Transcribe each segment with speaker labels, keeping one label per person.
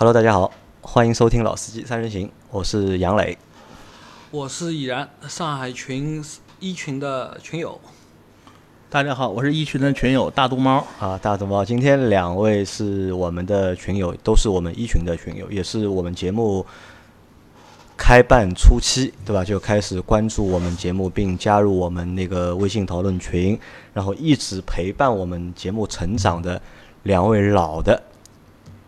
Speaker 1: Hello，大家好，欢迎收听《老司机三人行》，我是杨磊。
Speaker 2: 我是已然，上海群一群的群友。
Speaker 3: 大家好，我是一群的群友大毒猫。
Speaker 1: 啊，大毒猫，今天两位是我们的群友，都是我们一群的群友，也是我们节目开办初期，对吧？就开始关注我们节目，并加入我们那个微信讨论群，然后一直陪伴我们节目成长的两位老的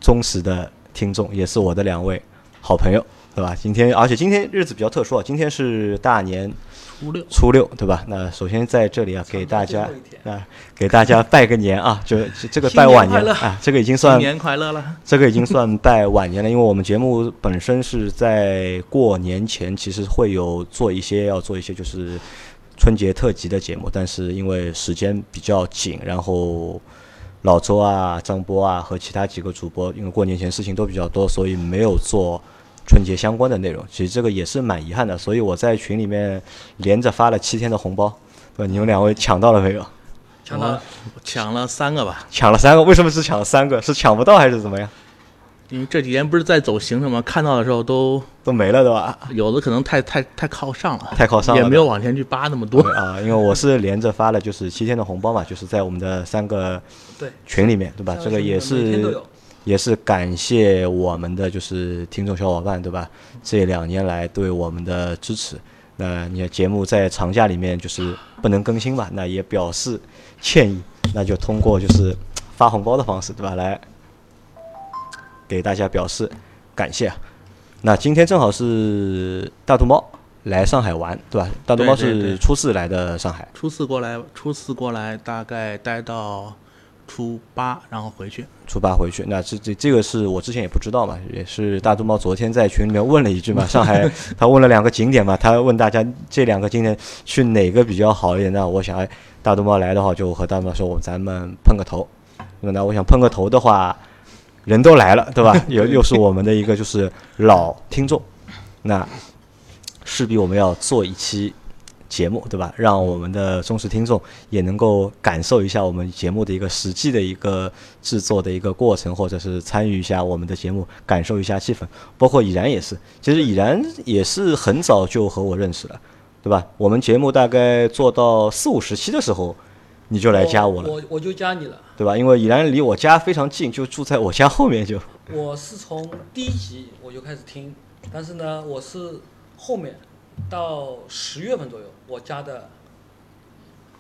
Speaker 1: 忠实的听众，也是我的两位好朋友，对吧？今天，而且今天日子比较特殊啊，今天是大年
Speaker 3: 初六，
Speaker 1: 初六，对吧？那首先在这里啊，给大家啊，给大家拜个年啊，就这这个拜晚
Speaker 2: 新年快乐
Speaker 1: 啊，这个已经
Speaker 3: 新
Speaker 1: 算
Speaker 3: 年快乐了！
Speaker 1: 这个已经算拜晚年了，因为我们节目本身是在过年前，其实会有做一些要做一些就是春节特辑的节目，但是因为时间比较紧，然后老周啊、张波啊和其他几个主播，因为过年前事情都比较多，所以没有做春节相关的内容。其实这个也是蛮遗憾的，所以我在群里面连着发了七天的红包，不？你们两位抢到了没有？
Speaker 2: 抢到了，
Speaker 3: 抢了三个吧，
Speaker 1: 抢了三个，为什么只抢了三个？是抢不到还是怎么样？
Speaker 3: 因为这几天不是在走行程吗？看到的时候都
Speaker 1: 都没了，对吧？
Speaker 3: 有的可能太太太靠上了，
Speaker 1: 太靠上了，
Speaker 3: 也没有往前去扒那么多
Speaker 1: 对。啊，因为我是连着发了就是七天的红包嘛，就是在我们的三个
Speaker 2: 对
Speaker 1: 群里面，对吧？这个也是也是感谢我们的就是听众小伙伴，对吧？这两年来对我们的支持。那你的节目在长假里面就是不能更新吧，那也表示歉意，那就通过就是发红包的方式，对吧？来给大家表示感谢啊。那今天正好是大肚猫来上海玩，对吧？大肚猫是初四来的上海。
Speaker 3: 初四过来，初四过来，大概待到初八，然后回去。
Speaker 1: 初八回去，那这这这个是我之前也不知道嘛，也是大肚猫昨天在群里面问了一句嘛，上海他问了两个景点嘛，他问大家这两个景点去哪个比较好一点？那我想，哎，大肚猫来的话，就和大肚猫说，我咱们碰个头。那我想碰个头的话，人都来了，对吧？又又是我们的一个就是老听众，那势必我们要做一期节目，对吧？让我们的忠实听众也能够感受一下我们节目的一个实际的一个制作的一个过程，或者是参与一下我们的节目，感受一下气氛。包括已然也是，其实已然也是很早就和我认识了，对吧？我们节目大概做到四五十期的时候，你就来加我了，
Speaker 2: 我我就加你了。
Speaker 1: 对吧？因为已然离我家非常近，就住在我家后面就。
Speaker 2: 我是从第一集我就开始听，但是呢，我是后面到十月份左右我加的，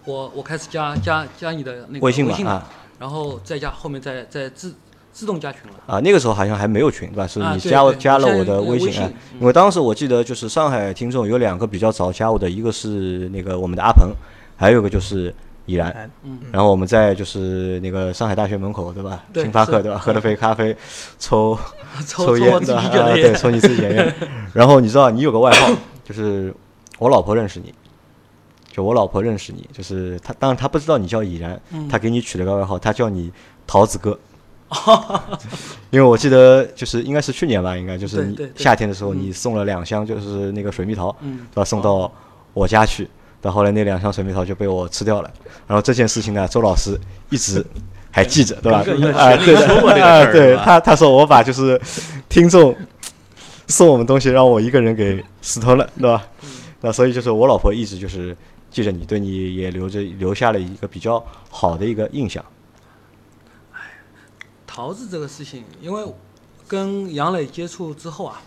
Speaker 2: 我我开始加加加你的那个
Speaker 1: 微信
Speaker 2: 信
Speaker 1: 嘛啊
Speaker 2: 然后再加后面再再自自动加群了。
Speaker 1: 啊，那个时候好像还没有群，对吧？是你加加了我的
Speaker 2: 微信
Speaker 1: 微信啊，
Speaker 2: 嗯
Speaker 1: 因为当时我记得就是上海听众有两个比较早加我的，一个是那个我们的阿鹏，还有一个就是已然。
Speaker 3: 哎
Speaker 2: 嗯，
Speaker 1: 然后我们在就是那个上海大学门口，对吧？
Speaker 2: 对
Speaker 1: 星巴克，对吧？喝了杯咖啡，抽
Speaker 2: 抽抽
Speaker 1: 烟，对。抽你自己卷烟。然后你知道你有个外号，就是我老婆认识你，就我老婆认识你，就是她，当然她不知道你叫已然，
Speaker 2: 嗯
Speaker 1: 她给你取了个外号，她叫你桃子哥。因为我记得就是应该是去年吧，应该就是夏天的时候，
Speaker 2: 嗯
Speaker 1: 你送了两箱就是那个水蜜桃，
Speaker 2: 嗯，
Speaker 1: 对吧？送到我家去，到后来那两箱水蜜桃就被我吃掉了。然后这件事情呢，周老师一直还记着，对吧？啊，对的
Speaker 3: 说过这个
Speaker 1: 啊，对他他说我把就是听众送我们东西，让我一个人给死吞了，对吧？那所以就是我老婆一直就是记着你，对你也留着留下了一个比较好的一个印象。
Speaker 2: 桃子这个事情，因为跟杨磊接触之后啊，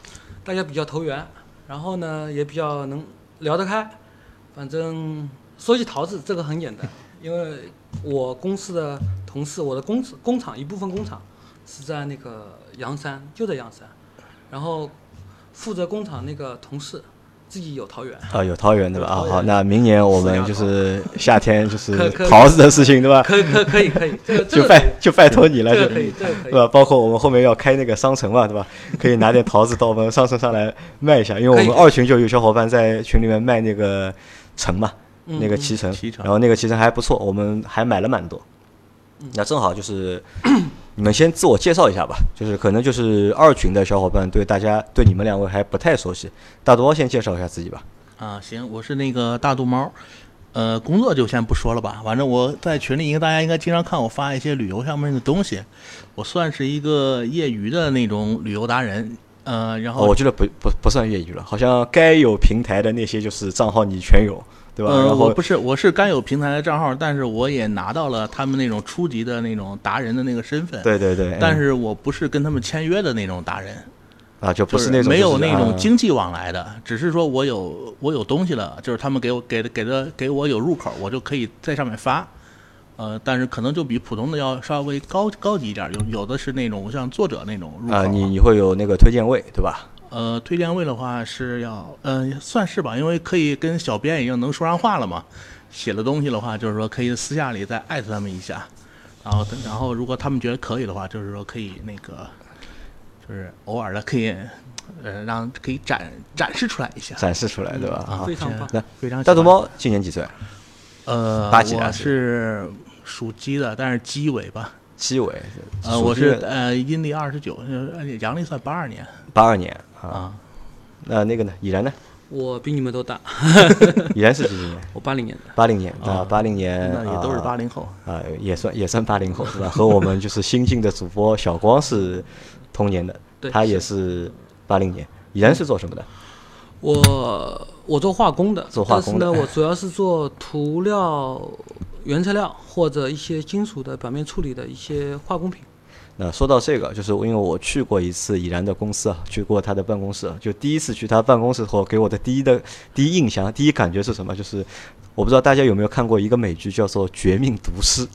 Speaker 2: 大家比较投缘，然后呢也比较能聊得开。反正说起桃子这个很简单，因为我公司的同事，我的工工厂一部分工厂是在那个阳山，就在阳山，然后负责工厂那个同事自己有桃园，
Speaker 1: 啊，有桃园对吧？啊，好，那明年我们就是夏天就是桃子的事情对吧？
Speaker 2: 可可可以可以，这个
Speaker 1: 就拜就拜托你了，就
Speaker 2: 这个可以，这个可以。
Speaker 1: 对吧？包括我们后面要开那个商城嘛，对吧？可以拿点桃子到我们商城上来卖一下，因为我们二群就有小伙伴在群里面卖那个橙嘛，
Speaker 2: 嗯
Speaker 1: 那个脐橙然后那个脐橙还不错，我们还买了蛮多。
Speaker 2: 嗯
Speaker 1: 那正好就是 你们先自我介绍一下吧，就是可能就是二群的小伙伴对大家对你们两位还不太熟悉，大多先介绍一下自己吧。
Speaker 3: 啊，行，我是那个大肚猫，呃，工作就先不说了吧，反正我在群里，应该大家应该经常看我发一些旅游上面的东西，我算是一个业余的那种旅游达人，呃，然后
Speaker 1: 哦我觉得不不不算业余了，好像该有平台的那些就是账号你全有，对吧？
Speaker 3: 呃，
Speaker 1: 然后
Speaker 3: 我不是，我是该有平台的账号，但是我也拿到了他们那种初级的那种达人的那个身份，
Speaker 1: 对对对，嗯
Speaker 3: 但是我不是跟他们签约的那种达人，
Speaker 1: 啊就不
Speaker 3: 是
Speaker 1: 那种
Speaker 3: 没有那种经济往来的，只是说我有我有东西了，就是他们给我给的给的给我有入口，我就可以在上面发。呃，但是可能就比普通的要稍微高高级一点，有有的是那种像作者那种入口
Speaker 1: 啊，你你会有那个推荐位，对吧？
Speaker 3: 呃，推荐位的话是要，呃，算是吧，因为可以跟小编已经能说上话了嘛。写的东西的话，就是说可以私下里再艾特他们一下，然后然后如果他们觉得可以的话，就是说可以那个，就是偶尔的可以，呃，让可以展展示出来一下。
Speaker 1: 展示出来，对吧？
Speaker 3: 啊
Speaker 1: 啊，
Speaker 2: 非常棒。
Speaker 1: 那
Speaker 3: 非常
Speaker 1: 大肚猫今年几岁？
Speaker 3: 呃，
Speaker 1: 八几啊
Speaker 3: 是属鸡的，但是鸡尾吧。
Speaker 1: 鸡尾，
Speaker 3: 呃，我是呃阴历二十九，呃阳历算八二年
Speaker 1: 八二年啊。
Speaker 3: 啊。
Speaker 1: 那那个呢？已然呢？
Speaker 2: 我比你们都大，
Speaker 1: 已然是几几年？
Speaker 2: 我八零年的。
Speaker 1: 八零年啊，八零年
Speaker 3: 那也都是
Speaker 1: 啊
Speaker 3: 八零后。
Speaker 1: 啊，也算也算八零后是吧？和我们就是新进的主播小光是同年的，
Speaker 2: 对
Speaker 1: 他也是八零年。已然是做什么的？
Speaker 2: 我我做化工的，
Speaker 1: 做化工的
Speaker 2: 但是呢，我主要是做涂料、原材料或者一些金属的表面处理的一些化工品。
Speaker 1: 那说到这个，就是因为我去过一次已然的公司啊，去过他的办公室啊，就第一次去他办公室后，给我的第一的第一印象、第一感觉是什么？就是我不知道大家有没有看过一个美剧，叫做《绝命毒师》，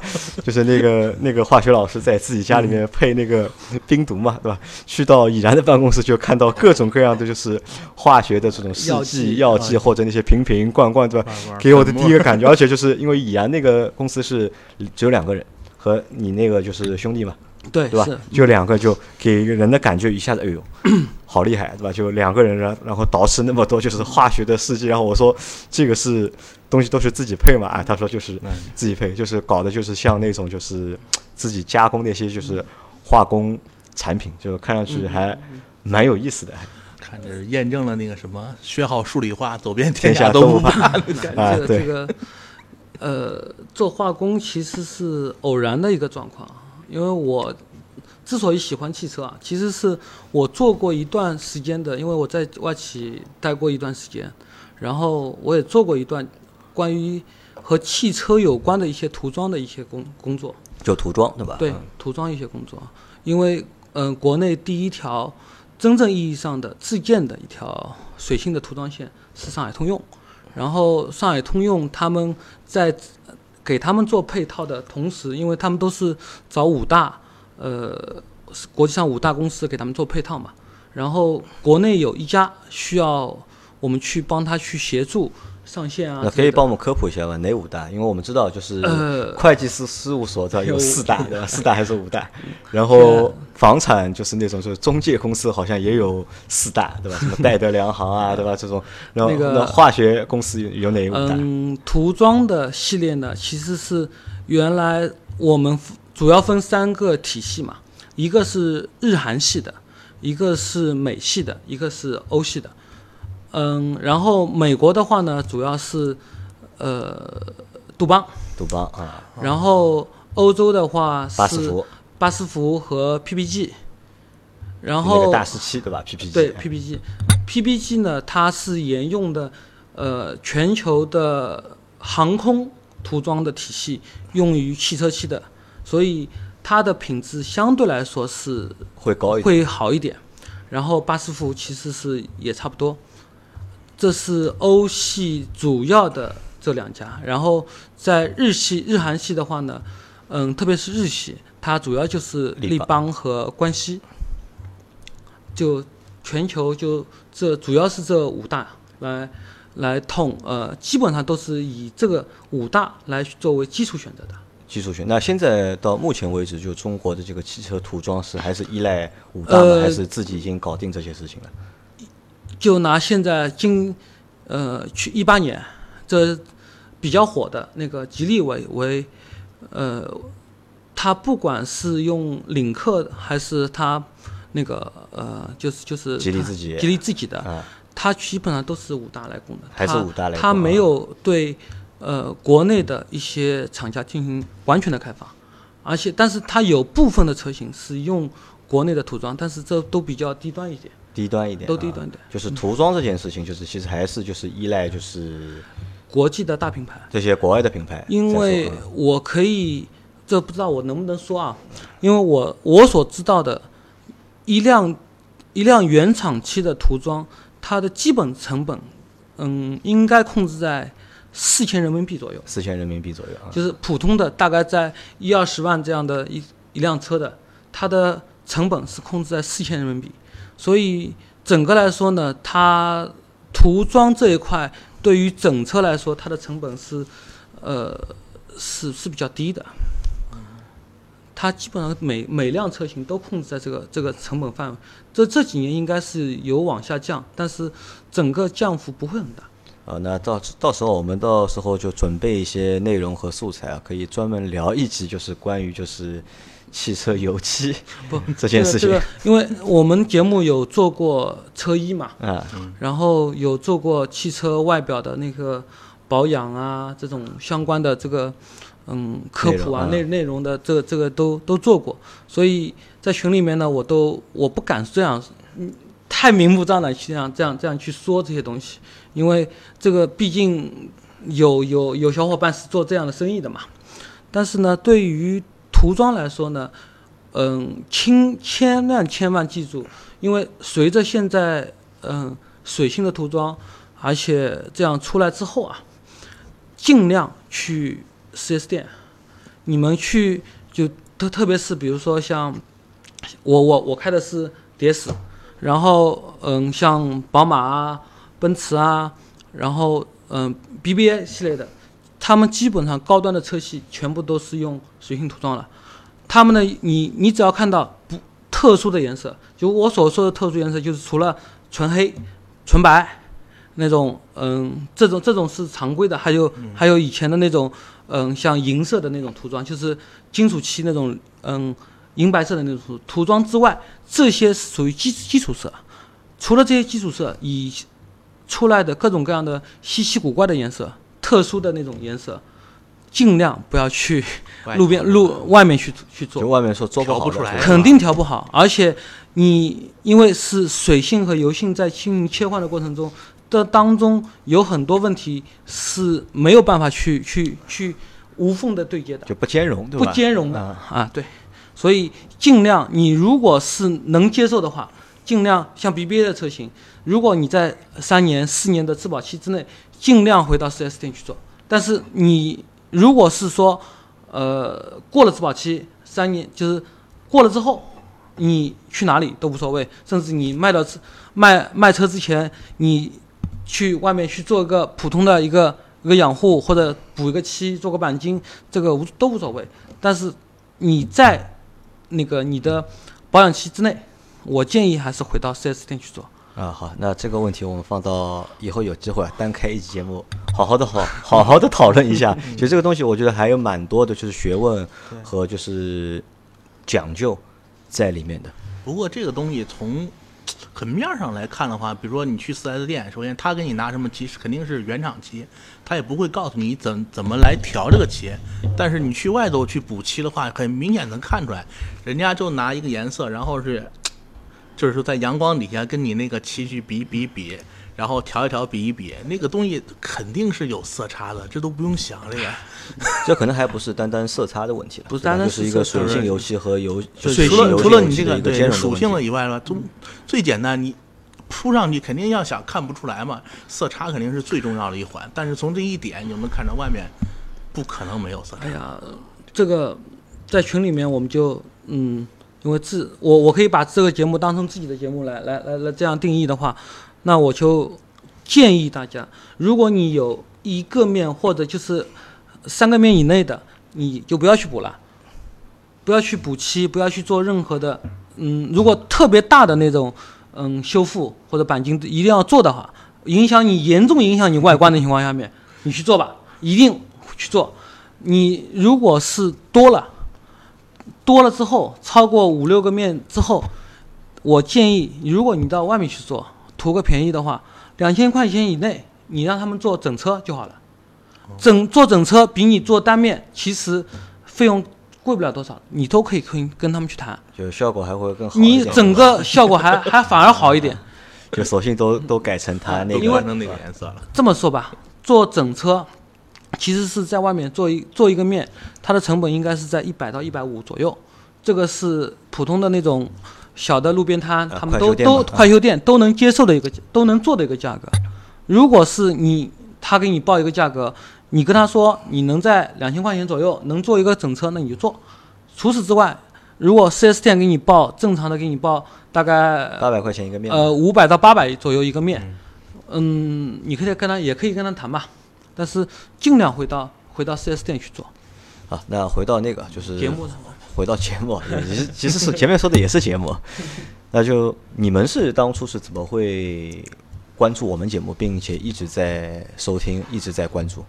Speaker 1: 就是那个那个化学老师在自己家里面配那个冰毒嘛，对吧？去到已然的办公室，就看到各种各样的就是化学的这种试剂、药剂或者那些瓶瓶罐罐，对吧？给我的第一个感觉，而且就是因为已然那个公司是只有两个人，和你那个就是兄弟嘛，
Speaker 2: 对，
Speaker 1: 对吧？就两个就给人的感觉一下子，哎呦，好厉害，对吧？就两个人，然然后捯饬那么多就是化学的试剂，然后我说这个是东西都是自己配嘛？啊，他说就是
Speaker 3: 嗯
Speaker 1: 自己配，就是搞的就是像那种就是自己加工那些就是化工产品，就看上去还蛮有意思的。
Speaker 3: 看着验证了那个什么“学好数理化，走遍
Speaker 1: 天
Speaker 3: 下
Speaker 1: 下都不
Speaker 3: 不怕”的 感觉。
Speaker 1: 啊对
Speaker 2: 这个，呃，做化工其实是偶然的一个状况，因为我之所以喜欢汽车啊，其实是我做过一段时间的，因为我在外企待过一段时间，然后我也做过一段关于和汽车有关的一些涂装的一些工工作。
Speaker 1: 就涂装，对吧？
Speaker 2: 对
Speaker 1: 嗯，
Speaker 2: 涂装一些工作，因为嗯、呃国内第一条真正意义上的自建的一条水性的涂装线是上海通用，然后上海通用他们在给他们做配套的同时，因为他们都是找五大呃国际上五大公司给他们做配套嘛，然后国内有一家需要我们去帮他去协助上线啊
Speaker 1: 那可以帮我们科普一下吗？哪五大？因为我们知道就是
Speaker 2: 呃
Speaker 1: 会计师事务所的有
Speaker 2: 有
Speaker 1: 四大，对吧？四大还是五大？然后房产就是那种就是中介公司好像也有四大，对吧？什么戴德梁行啊，对吧？这种，然后
Speaker 2: 那
Speaker 1: 化学公司有有哪五大？
Speaker 2: 嗯，涂装的系列呢，其实是原来我们主要分三个体系嘛，一个是日韩系的，一个是美系的，一个是欧系的。嗯，然后美国的话呢，主要是呃杜邦，
Speaker 1: 杜邦啊，
Speaker 2: 然后欧洲的话是
Speaker 1: 巴斯福，
Speaker 2: 巴斯福和 PPG，然
Speaker 1: 那
Speaker 2: 后
Speaker 1: 个大师七对吧？PPG
Speaker 2: 对 PPG，PPG 呢，它是沿用的呃全球的航空涂装的体系，用于汽车漆的，所以它的品质相对来说是
Speaker 1: 会高一点。
Speaker 2: 会好一点。然后巴斯夫其实是也差不多，这是欧系主要的这两家。然后在日系、日韩系的话呢，嗯，特别是日系，它主要就是立
Speaker 1: 立邦
Speaker 2: 邦和关西，就全球就这主要是这五大来来痛，呃，基本上都是以这个五大来作为基础选择的。
Speaker 1: 基础选。那现在到目前为止，就中国的这个汽车涂装是还是依赖五大吗？
Speaker 2: 呃
Speaker 1: 还是自己已经搞定这些事情了？
Speaker 2: 就拿现在今呃去一八年这比较火的那个吉利为为呃，它不管是用领克还是它那个呃，就是就是它
Speaker 1: 吉利自己
Speaker 2: 吉利自己的，
Speaker 1: 啊，
Speaker 2: 它基本上都是五大来供的，
Speaker 1: 还是五大来供啊。
Speaker 2: 它没有对呃国内的一些厂家进行完全的开发，而且但是它有部分的车型是用国内的涂装，但是这都比较低端一点，
Speaker 1: 低端一点，啊。
Speaker 2: 都低端点，
Speaker 1: 就是涂装这件事情，就是其实还是就是依赖就是
Speaker 2: 国际的大品牌。
Speaker 1: 这些国外的品牌。
Speaker 2: 因为
Speaker 1: 嗯
Speaker 2: 我可以，这不知道我能不能说啊？因为我我所知道的，一辆一辆原厂漆的涂装，它的基本成本，嗯，应该控制在四千人民币左右，
Speaker 1: 四千人民币左右啊，
Speaker 2: 就是普通的大概在一二十万这样的一一辆车的，它的成本是控制在四千人民币，所以整个来说呢，它涂装这一块对于整车来说，它的成本是，呃，是是比较低的。它基本上每每辆车型都控制在这个这个成本范围，这这几年应该是有往下降，但是整个降幅不会很大。
Speaker 1: 啊，那到到时候我们到时候就准备一些内容和素材啊，可以专门聊一集，就是关于就是汽车油漆
Speaker 2: 不
Speaker 1: 这件事情。
Speaker 2: 这个，这个、因为我们节目有做过车衣嘛，
Speaker 1: 啊，
Speaker 2: 然后有做过汽车外表的那个保养啊，这种相关的这个嗯科普啊
Speaker 1: 内
Speaker 2: 内容的这个这个都都做过，所以在群里面呢，我都我不敢这样，嗯，太明目张胆去这样这样这样去说这些东西，因为这个毕竟有有有小伙伴是做这样的生意的嘛，但是呢，对于涂装来说呢，嗯，千千万千万记住，因为随着现在嗯水性的涂装，而且这样出来之后啊，尽量去 4S 店，你们去就特特别是比如说像我我我开的是 DS，，然后嗯像宝马啊、奔驰啊，然后嗯 BBA 系列的，他们基本上高端的车系全部都是用水性涂装了。他们的，你你只要看到不特殊的颜色，就我所说的特殊颜色，就是除了纯黑、纯白那种，嗯，这种这种是常规的，还有、还有以前的那种，嗯，像银色的那种涂装，就是金属漆那种，嗯，银白色的那种涂涂装之外，这些是属于基基础色。除了这些基础色，以出来的各种各样的稀奇古怪的颜色、特殊的那种颜色，尽量不要去路边路外面去去做
Speaker 1: 就。外面说做好
Speaker 3: 不出来
Speaker 1: 做
Speaker 2: 肯定调不好，而且你因为是水性和油性在进行切换的过程中的当中有很多问题是没有办法去去去无缝的对接的，
Speaker 1: 就不兼容，对
Speaker 2: 不
Speaker 1: 吧？
Speaker 2: 兼容的
Speaker 1: 啊
Speaker 2: 啊，对，所以尽量你如果是能接受的话，尽量像 BBA 的车型，如果你在三年四年的质保期之内，尽量回到 4S 店去做。但是你如果是说，呃，过了质保期三年，就是过了之后，你去哪里都无所谓，甚至你卖到卖卖车之前，你去外面去做一个普通的一个一个养护，或者补一个漆，做个钣金，这个无都无所谓。但是你在那个你的保养期之内，我建议还是回到 4S 店去做。
Speaker 1: 啊，好，那这个问题我们放到以后有机会啊单开一集节目，好好的好好好的讨论一下。其实这个东西我觉得还有蛮多的，就是学问和就是讲究在里面的。
Speaker 3: 不过这个东西从 很面儿上来看的话，比如说你去四 S 店，首先他给你拿什么漆，肯定是原厂漆，他也不会告诉你怎怎么来调这个漆。但是你去外头去补漆的话，很明显能看出来，人家就拿一个颜色，然后是，就是说在阳光底下跟你那个漆去比比比，然后调一调比一比，那个东西肯定是有色差的，这都不用想这个。
Speaker 1: 这可能还不是单单色差的问题了，
Speaker 2: 不是单单
Speaker 1: 就是一个
Speaker 2: 是色差
Speaker 1: 水性游戏和游，就是
Speaker 3: 除
Speaker 2: 水性
Speaker 3: 了除了你这个对属性了。以外吧，最最简单，你铺上去肯定要想看不出来嘛，色差肯定是最重要的一环。但是从这一点，你就能看到外面不可能没有色差
Speaker 2: 哎。呀，这个在群里面我们就嗯，因为自我我可以把这个节目当成自己的节目来来来来这样定义的话，那我就建议大家，如果你有一个面或者就是三个面以内的，你就不要去补了，不要去补漆，不要去做任何的嗯，如果特别大的那种嗯修复或者钣金一定要做的话，影响你严重影响你外观的情况下面，你去做吧，一定去做。你如果是多了，多了之后超过五六个面之后，我建议，如果你到外面去做，图个便宜的话，两千块钱以内，你让他们做整车就好了。整做整车比你做单面其实费用贵不了多少，你都可以跟跟他们去谈，
Speaker 1: 就效果还会更好
Speaker 2: 你。整个效果还 还反而好一点。
Speaker 1: 就索性都都改成他那个
Speaker 3: 换成那个颜色了。
Speaker 2: 这么说吧，做整车其实是在外面做一做一个面，它的成本应该是在一百到一百五左右。这个是普通的那种小的路边摊，
Speaker 1: 啊
Speaker 2: 他们都都
Speaker 1: 快修店
Speaker 2: 都能接受的一个都能做的一个价格。如果是你他给你报一个价格，你跟他说你能在两千块钱左右能做一个整车，那你就做。除此之外，如果 4S 店给你报正常的给你报大概
Speaker 1: 八百块钱一个面，
Speaker 2: 呃，五百到八百左右一个面，嗯，你可以跟他也可以跟他谈吧，但是尽量回到回到 4S 店去做
Speaker 1: 好，那回到那个就是
Speaker 2: 节目上。
Speaker 1: 回到节目，也 其实其实是前面说的也是节目，那就你们是当初是怎么会关注我们节目，并且一直在收听，一直在关注？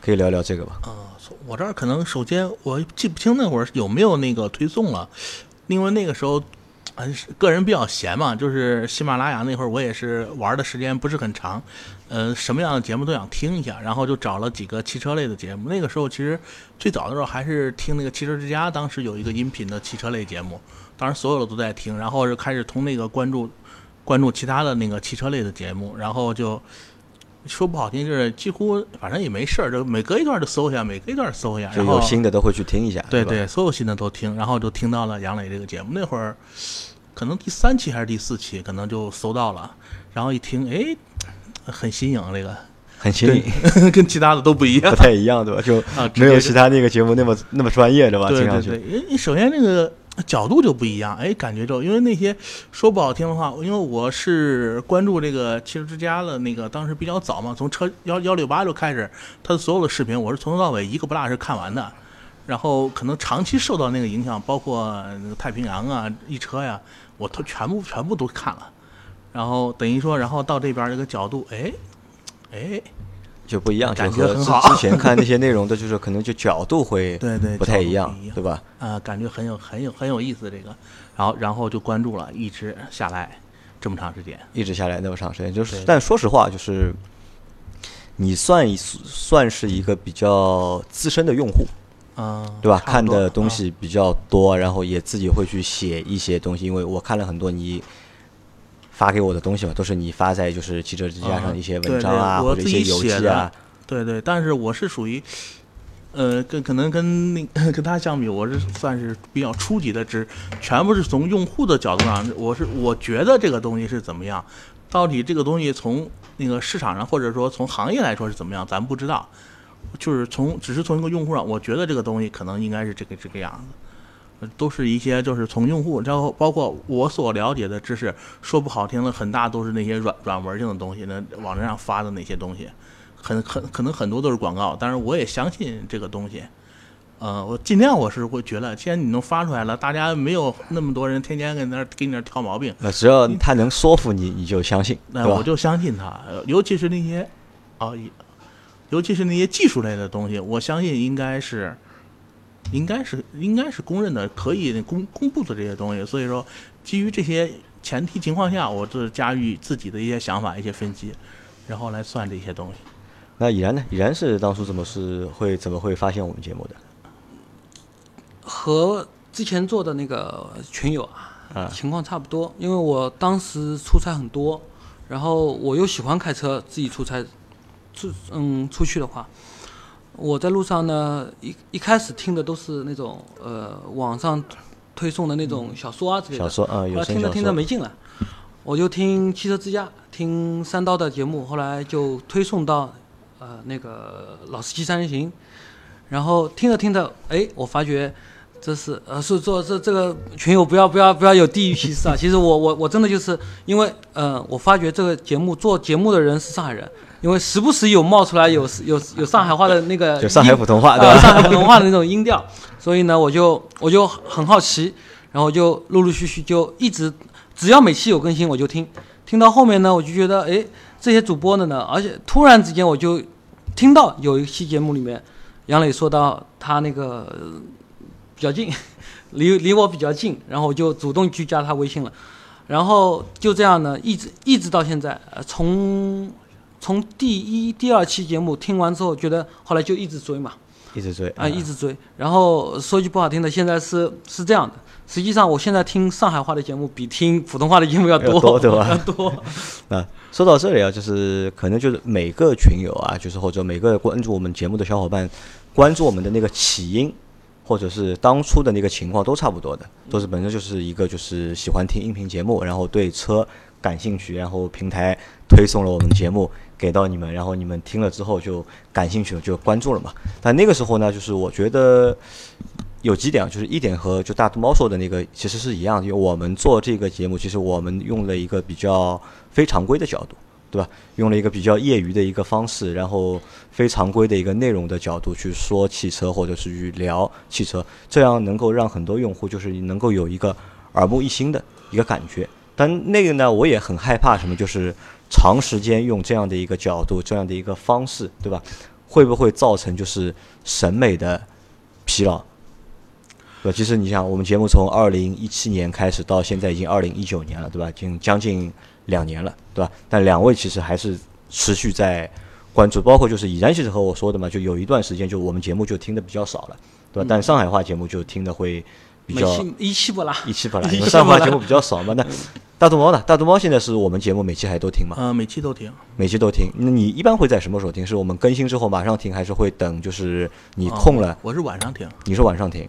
Speaker 1: 可以聊聊这个吧？
Speaker 3: 啊，我这儿可能首先我记不清那会儿有没有那个推送了，因为那个时候，嗯，是个人比较闲嘛，就是喜马拉雅那会儿我也是玩的时间不是很长，呃，什么样的节目都想听一下，然后就找了几个汽车类的节目。那个时候其实最早的时候还是听那个汽车之家，当时有一个音频的汽车类节目，当时所有的都在听，然后就开始从那个关注关注其他的那个汽车类的节目，然后就。说不好听，就是几乎反正也没事儿，就每隔一段就搜一下，每隔一段搜一下，
Speaker 1: 就
Speaker 3: 然后
Speaker 1: 有新的都会去听一下，
Speaker 3: 对对，所有新的都听，然后就听到了杨磊这个节目。那会儿可能第三期还是第四期，可能就搜到了，然后一听，哎，很新颖，这个
Speaker 1: 很新颖，
Speaker 3: 跟 跟其他的都不一样。
Speaker 1: 不太一样，对吧？就没有其他那个节目那么那么专业，对吧？听上去
Speaker 3: 对对对，因为首先那个角度就不一样，哎，感觉就因为那些说不好听的话，因为我是关注这个汽车之家的那个，当时比较早嘛，从车幺幺六八就开始，他的所有的视频我是从头到尾一个不落是看完的，然后可能长期受到那个影响，包括那个太平洋啊、一车呀，我都全部全部都看了，然后等于说，然后到这边这个角度，哎，哎，
Speaker 1: 就不一样，就
Speaker 3: 感觉很好
Speaker 1: 之前看那些内容的，就是可能就角度会
Speaker 3: 对对，
Speaker 1: 不太一样对吧？
Speaker 3: 啊、感觉很有很有很有意思这个，然后然后就关注了，一直下来这么长时间。
Speaker 1: 一直下来那么长时间，就是但说实话，就是你算一算是一个比较资深的用户，
Speaker 3: 嗯，
Speaker 1: 对吧？看的东
Speaker 3: 啊
Speaker 1: 西比较多，然后也自己会去写一些东西，因为我看了很多你发给我的东西嘛，都是你发在就是汽车之家上一些文章啊，
Speaker 3: 对我
Speaker 1: 或者一些游
Speaker 3: 自己写
Speaker 1: 记啊，
Speaker 3: 对对，但是我是属于，呃，跟可能跟那跟他相比，我是算是比较初级的，只全部是从用户的角度上，我是我觉得这个东西是怎么样，到底这个东西从那个市场上或者说从行业来说是怎么样，咱不知道。就是从只是从一个用户上，我觉得这个东西可能应该是这个这个样子。呃都是一些就是从用户，然后包括我所了解的知识，说不好听的，很大都是那些软软文性的东西，那网站上发的那些东西，很很可能很多都是广告，但是我也相信这个东西。呃，我尽量我是会觉得，既然你能发出来了，大家没有那么多人天天跟那儿给你那儿挑毛病，
Speaker 1: 那只要他能说服你，你就相信？
Speaker 3: 那我就相信他，呃尤其是那些啊，也尤其是那些技术类的东西，我相信应该是，应该是应该是公认的，可以公公布的这些东西。所以说，基于这些前提情况下，我这加入自己的一些想法、一些分析，然后来算这些东西。
Speaker 1: 那已然呢？已然是当初怎么是会怎么会发现我们节目的？
Speaker 2: 和之前做的那个群友啊，
Speaker 1: 啊
Speaker 2: 情况差不多。因为我当时出差很多，然后我又喜欢开车，自己出差，出嗯出去的话，我在路上呢，一一开始听的都是那种呃网上推送的那种小说啊之类的，
Speaker 1: 小说啊，
Speaker 2: 后
Speaker 1: 有
Speaker 2: 来听着听着没劲了，我就听汽车之家，听三刀的节目，后来就推送到呃那个老司机三人行，然后听着听着，哎，我发觉这是呃是做这这个群友不要不要不要有地域歧视啊！其实我我我真的就是因为呃我发觉这个节目做节目的人是上海人，因为时不时有冒出来有有有上海话的那个
Speaker 1: 就上海普通话，对？
Speaker 2: 上海普通话的那种音调，所以呢，我就我就很好奇，然后就陆陆续续就一直，只要每期有更新我就听，听到后面呢，我就觉得，哎，这些主播的呢，而且突然之间我就听到有一期节目里面，杨磊说到他那个呃比较近，离离我比较近，然后我就主动去加他微信了。然后就这样呢，一直一直到现在，呃，从从第一、第二期节目听完之后，觉得后来就一直追嘛，
Speaker 1: 一直追
Speaker 2: 啊、一直追。然后说句不好听的，现在是是这样的，实际上我现在听上海话的节目比听普通话的节目要多，
Speaker 1: 要多对吧？
Speaker 2: 要多。
Speaker 1: 啊，说到这里啊，就是可能就是每个群友啊，就是或者每个关注我们节目的小伙伴，关注我们的那个起因，或者是当初的那个情况都差不多的，都是本身就是一个就是喜欢听音频节目，然后对车感兴趣，然后平台推送了我们节目给到你们，然后你们听了之后就感兴趣了，就关注了嘛。但那个时候呢，就是我觉得。有几点，就是一点和就大肚猫说的那个其实是一样的，因为我们做这个节目，其实我们用了一个比较非常规的角度，对吧？用了一个比较业余的一个方式，然后非常规的一个内容的角度去说汽车，或者是去聊汽车，这样能够让很多用户就是能够有一个耳目一新的一个感觉。但那个呢，我也很害怕什么，就是长时间用这样的一个角度、这样的一个方式，对吧？会不会造成就是审美的疲劳？对？其实你想，我们节目从二零一七年开始到现在已经二零一九年了，对吧？已经将近两年了，对吧？但两位其实还是持续在关注，包括就是以然其实和我说的嘛，就有一段时间就我们节目就听的比较少了，对吧？但上海话节目就听的会比较
Speaker 2: 每期一期不拉，
Speaker 1: 一期不
Speaker 2: 拉，
Speaker 1: 因为上海
Speaker 2: 不落
Speaker 1: 话节目比较少嘛。那大肚猫呢？大肚猫现在是我们节目每期还都听吗？
Speaker 3: 嗯，每期都听。
Speaker 1: 每期都听。那你一般会在什么时候听？是我们更新之后马上听，还是会等就是你空了
Speaker 3: 哦，我是晚上听。
Speaker 1: 你是晚上听？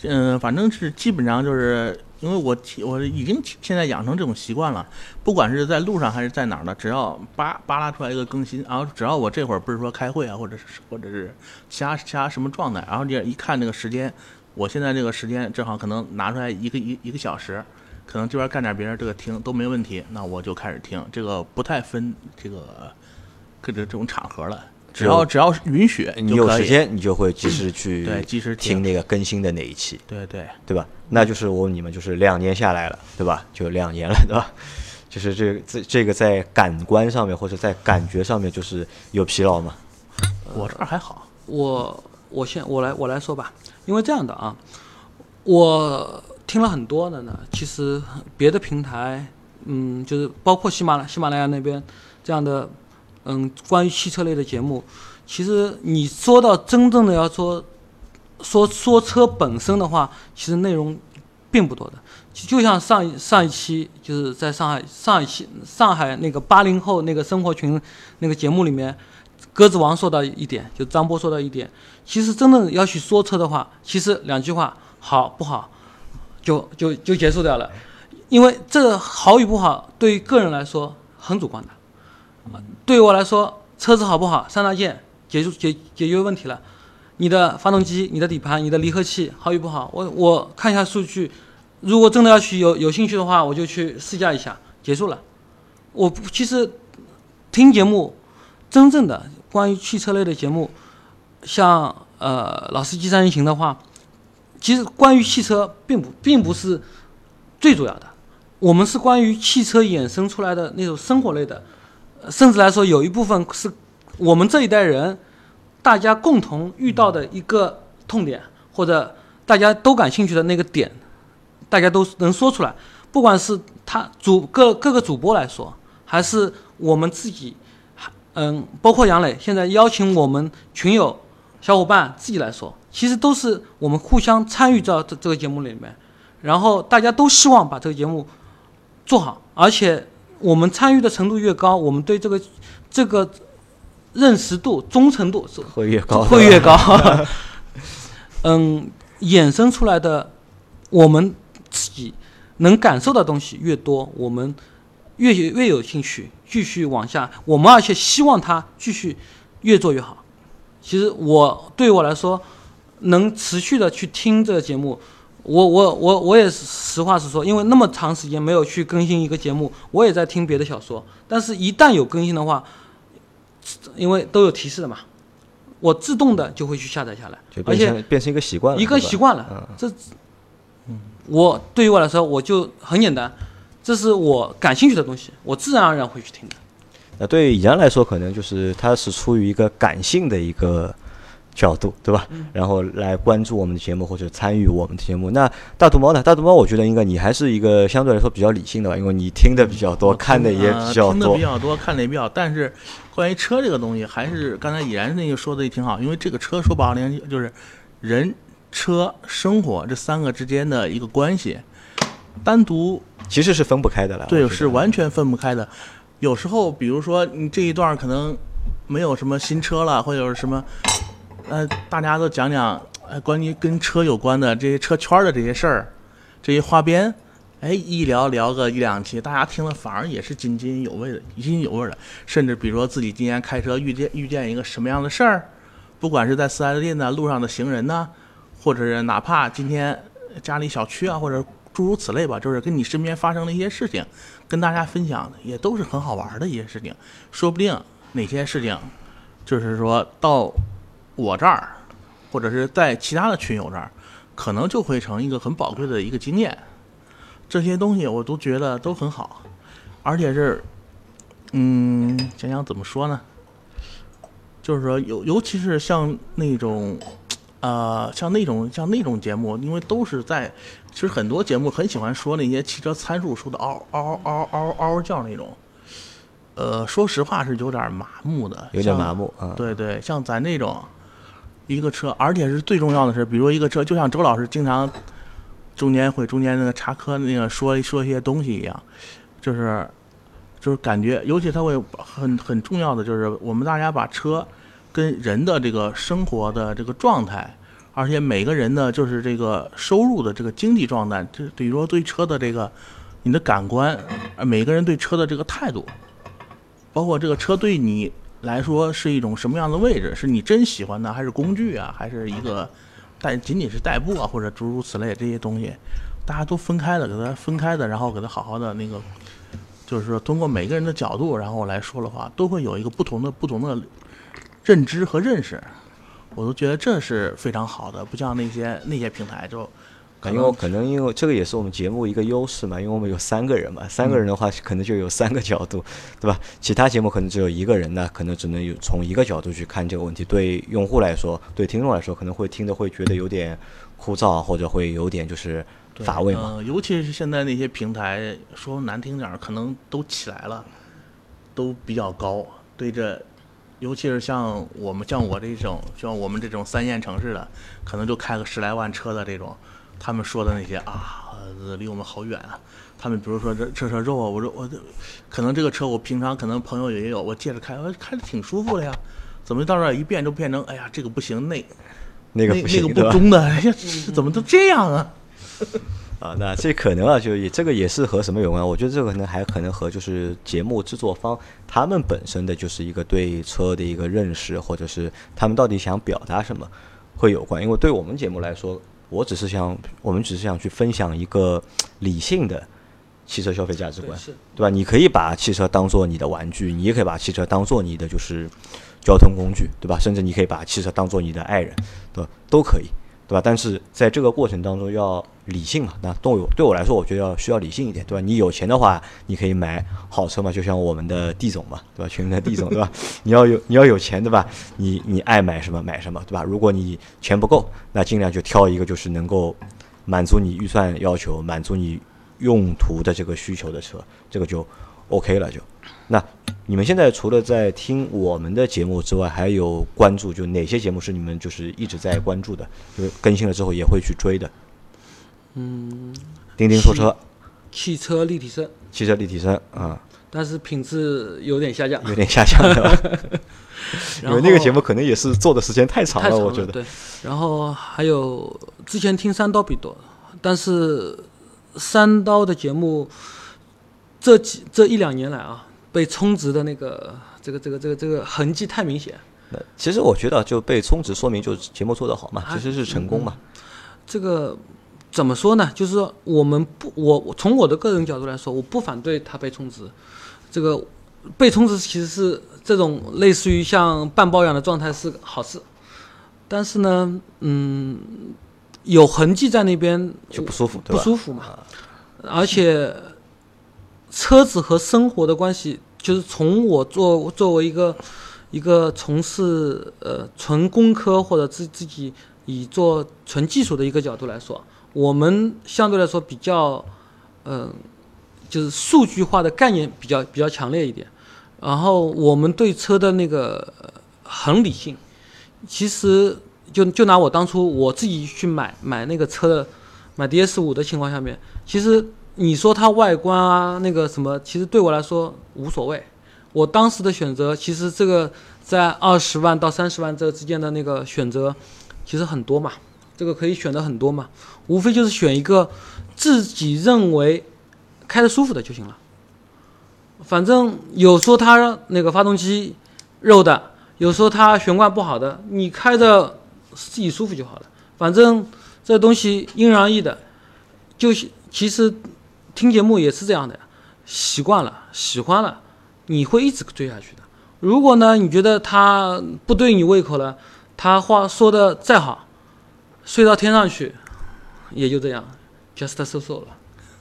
Speaker 3: 对嗯，反正是基本上就是因为我我已经现在养成这种习惯了，不管是在路上还是在哪儿的，只要扒扒拉出来一个更新，然后只要我这会儿不是说开会啊，或者是或者是其他其他什么状态，然后这一看那个时间，我现在这个时间正好可能拿出来一个一一个小时，可能这边干点别人这个听都没问题，那我就开始听，这个不太分这个各种这种场合了，只要只要是允许
Speaker 1: 你有时间你就会及时去
Speaker 3: 对及时
Speaker 1: 听那个更新的那一期，
Speaker 3: 对对。
Speaker 1: 对吧？那就是我问你们，就是两年下来了，对吧？就两年了，对吧？就是这这这个在感官上面或者在感觉上面，就是有疲劳吗？
Speaker 3: 我这儿还好，
Speaker 2: 我我先我来我来说吧，因为这样的啊，我听了很多的呢。其实别的平台，嗯，就是包括喜马拉喜马拉雅那边这样的，嗯，关于汽车类的节目，其实你说到真正的要说说说车本身的话，其实内容并不多的。就像上一上一期就是在上海上一期上海那个八零后那个生活群那个节目里面，鸽子王说到一点，就张波说到一点，其实真正要去说车的话，其实两句话好不好，就就就结束掉了，因为这个好与不好对于个人来说很主观的，对于我来说，车子好不好三大件解决解解决问题了，你的发动机、你的底盘、你的离合器好与不好，我我看一下数据，如果真的要去有有兴趣的话，我就去试驾一下，结束了。我其实听节目，真正的关于汽车类的节目，像呃老司机三人行的话，其实关于汽车并不并不是最主要的，我们是关于汽车衍生出来的那种生活类的，甚至来说有一部分是我们这一代人大家共同遇到的一个痛点，或者大家都感兴趣的那个点，大家都能说出来。不管是他主各各个主播来说，还是我们自己，嗯，包括杨磊现在邀请我们群友小伙伴自己来说，其实都是我们互相参与到这这个节目里面，然后大家都希望把这个节目做好，而且我们参与的程度越高，我们对这个这个认识度、忠诚度是
Speaker 1: 会越高，
Speaker 2: 会越高。嗯，衍生出来的我们自己能感受到的东西越多，我们越有越有兴趣继续往下。我们而且希望他继续越做越好。其实我对我来说，能持续的去听这个节目，我我我我也是实话实说，因为那么长时间没有去更新一个节目，我也在听别的小说。但是，一旦有更新的话，因为都有提示的嘛，我自动的就会去下载下来，而且
Speaker 1: 变成一个习惯了，
Speaker 2: 一个习惯了。这，我对于我来说，我就很简单，这是我感兴趣的东西，我自然而然会去听的。
Speaker 1: 那对于以然来说，可能就是他是出于一个感性的一个角度，对吧？然后来关注我们的节目或者参与我们的节目。那大图猫呢？大图猫，我觉得应该你还是一个相对来说比较理性的吧，因为你听的比较多，看的也比较多
Speaker 3: 听的比。较多，看的也比较。但是关于车这个东西，还是刚才已然那个说的也挺好，因为这个车说白了就是人、车、生活这三个之间的一个关系，单独
Speaker 1: 其实是分不开的了。
Speaker 3: 对是完全分不开的。有时候，比如说你这一段可能没有什么新车了，或者是什么，呃，大家都讲讲呃关于跟车有关的这些车圈的这些事儿，这些花边，哎，一聊聊个一两期，大家听了反而也是津津有味的，津津有味的。甚至比如说自己今天开车遇见遇见一个什么样的事儿，不管是在四 S 店呢、路上的行人呢，或者是哪怕今天家里小区啊，或者诸如此类吧，就是跟你身边发生的一些事情，跟大家分享的，也都是很好玩的一些事情。说不定哪些事情，就是说到我这儿，或者是在其他的群友这儿，可能就会成一个很宝贵的一个经验。这些东西我都觉得都很好，而且是，嗯，想想怎么说呢？就是说，尤尤其是像那种，呃，像那种像那种节目，因为都是在，其实很多节目很喜欢说那些汽车参数，说的嗷嗷嗷嗷嗷叫那种。呃，说实话是有点麻木的，
Speaker 1: 有点
Speaker 3: 像
Speaker 1: 麻木啊。
Speaker 3: 对对，像咱这种一个车，而且是最重要的是，比如一个车，就像周老师经常中间会中间那个插科那个说说一些东西一样，就是就是感觉，尤其他会很很重要的就是我们大家把车跟人的这个生活的这个状态，而且每个人呢就是这个收入的这个经济状态，就比如说对车的这个你的感官，每个人对车的这个态度，包括这个车对你来说是一种什么样的位置？是你真喜欢的，还是工具啊，还是一个代仅仅是代步啊，或者诸如此类这些东西，大家都分开的，给它分开的，然后给它好好的那个，就是说通过每个人的角度，然后来说的话，都会有一个不同的不同的认知和认识。我都觉得这是非常好的，不像那些那些平台就可
Speaker 1: 因为
Speaker 3: 能
Speaker 1: 可能因为这个也是我们节目一个优势嘛，因为我们有三个人嘛，三个人的话可能就有三个角度，对吧？其他节目可能只有一个人呢，可能只能有从一个角度去看这个问题。对用户来说，对听众来说，可能会听的会觉得有点枯燥，或者会有点就是乏味嘛。
Speaker 3: 呃尤其是现在那些平台，说难听点儿，可能都起来了，都比较高。对这，尤其是像我们像我这种，像我们这种三线城市的，可能就开个十来万车的这种，他们说的那些啊，呃离我们好远啊。他们比如说这这车肉啊，我说我这可能这个车我平常可能朋友也有，我借着开，我开着挺舒服的呀。怎么到这儿一变就变成，哎呀，这个不行，那那
Speaker 1: 那个不行，
Speaker 3: 那个？不中的，哎呀，怎么都这样啊？
Speaker 1: 啊，那这可能啊，就也这个也是和什么有关？我觉得这个可能还可能和就是节目制作方他们本身的就是一个对车的一个认识，或者是他们到底想表达什么会有关。因为对我们节目来说，我只是想我们只是想去分享一个理性的汽车消费价值观，
Speaker 2: 对
Speaker 1: 对吧？你可以把汽车当做你的玩具，你也可以把汽车当做你的就是交通工具，对吧？甚至你可以把汽车当做你的爱人，对吧？都可以，对吧？但是在这个过程当中要理性嘛。那对我对我来说，我觉得要需要理性一点，对吧？你有钱的话，你可以买好车嘛，就像我们的地总嘛，对吧？群里的地总，对吧？你要有你要有钱，对吧？你你爱买什么买什么，对吧？如果你钱不够，那尽量就挑一个就是能够满足你预算要求、满足你用途的这个需求的车，这个就 OK 了就。那你们现在除了在听我们的节目之外，还有关注就哪些节目是你们就是一直在关注的，就是更新了之后也会去追的？嗯，钉钉说车、
Speaker 2: 汽车立体声，
Speaker 1: 汽车立体声啊，
Speaker 2: 但是品质有点下降。
Speaker 1: 有点下降 因为那个节目可能也是做的时间太长了，我觉得。
Speaker 2: 对，然后还有之前听三刀比多，但是三刀的节目这几这一两年来啊，被充值的那个这个这个这个这个痕迹太明显。
Speaker 1: 那其实我觉得就被充值，说明就是节目做得好嘛，
Speaker 2: 啊
Speaker 1: 其实是成功嘛。
Speaker 2: 这个怎么说呢？就是说我们不，我我从我的个人角度来说，我不反对他被充值。这个被充值其实是这种类似于像半包养的状态是个好事，但是呢，嗯，有痕迹在那边
Speaker 1: 就不舒服，对吧？
Speaker 2: 不舒服嘛。而且车子和生活的关系，就是从我作作为一个一个从事呃纯工科或者自自己以做纯技术的一个角度来说，我们相对来说比较，嗯、就是数据化的概念比较比较强烈一点。然后我们对车的那个很理性，其实就就拿我当初我自己去买买那个车的买 DS 五的情况下面，其实你说它外观啊那个什么，其实对我来说无所谓。我当时的选择，其实这个在二十万到三十万这之间的那个选择，其实很多嘛，这个可以选的很多嘛，无非就是选一个自己认为开的舒服的就行了。反正有说它那个发动机肉的，有说它悬挂不好的，你开着自己舒服就好了。反正这东西因人而异的，就是其实听节目也是这样的呀，习惯了，喜欢了，你会一直追下去的。如果呢，你觉得他不对你胃口了，他话说的再好，睡到天上去，也就这样，just so so 了，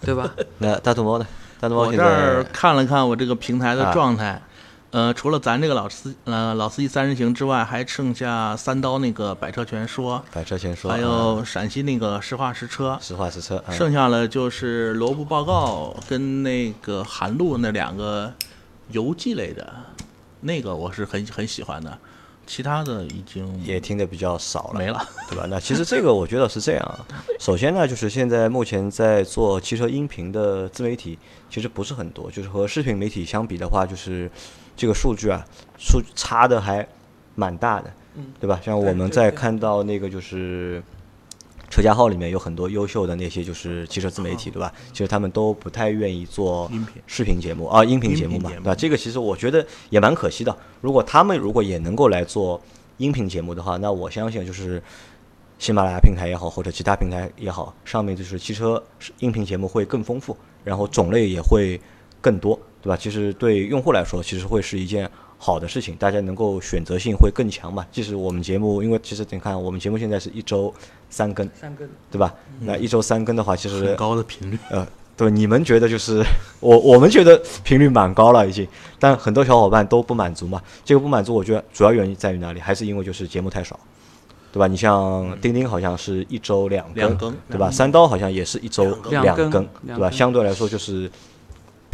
Speaker 2: 对吧？
Speaker 1: 那大土猫呢？大土猫
Speaker 3: 我这儿看了看我这个平台的
Speaker 1: 啊
Speaker 3: 状态，呃，除了咱这个老司呃老司机三人行之外，还剩下三刀那个百车全说，
Speaker 1: 百车全说，
Speaker 3: 还
Speaker 1: 啊
Speaker 3: 有陕西那个实话实车，
Speaker 1: 实话实车，嗯
Speaker 3: 剩下了就是罗布报告跟那个韩露那两个游记类的，那个我是很很喜欢的，其他的已经
Speaker 1: 也听的比较少了，
Speaker 3: 没了。
Speaker 1: 对吧？那其实这个我觉得是这样啊。首先呢，就是现在目前在做汽车音频的自媒体，其实不是很多，就是和视频媒体相比的话，就是这个数据啊，数差的还蛮大的，对吧？像我们在看到那个就是。车家号里面有很多优秀的那些就是汽车自媒体，对吧？其实他们都不太愿意做
Speaker 3: 音频
Speaker 1: 视频节目啊，音频节目嘛，对吧？这个其实我觉得也蛮可惜的。如果他们如果也能够来做音频节目的话，那我相信就是喜马拉雅平台也好，或者其他平台也好，上面就是汽车音频节目会更丰富，然后种类也会更多，对吧？其实对用户来说，其实会是一件好的事情，大家能够选择性会更强嘛。即使我们节目，因为其实你看，我们节目现在是一周三更，
Speaker 2: 三更，
Speaker 1: 对吧？那一周三更的话，其实
Speaker 3: 很高的频率，
Speaker 1: 呃，对，你们觉得就是我我们觉得频率蛮高了已经，但很多小伙伴都不满足嘛。这个不满足，我觉得主要原因在于哪里？还是因为就是节目太少，对吧？你像钉钉好像是一周两更，
Speaker 3: 两更
Speaker 1: 对吧？三刀好像也是一周
Speaker 2: 两更
Speaker 1: 两更，对吧？相对来说就是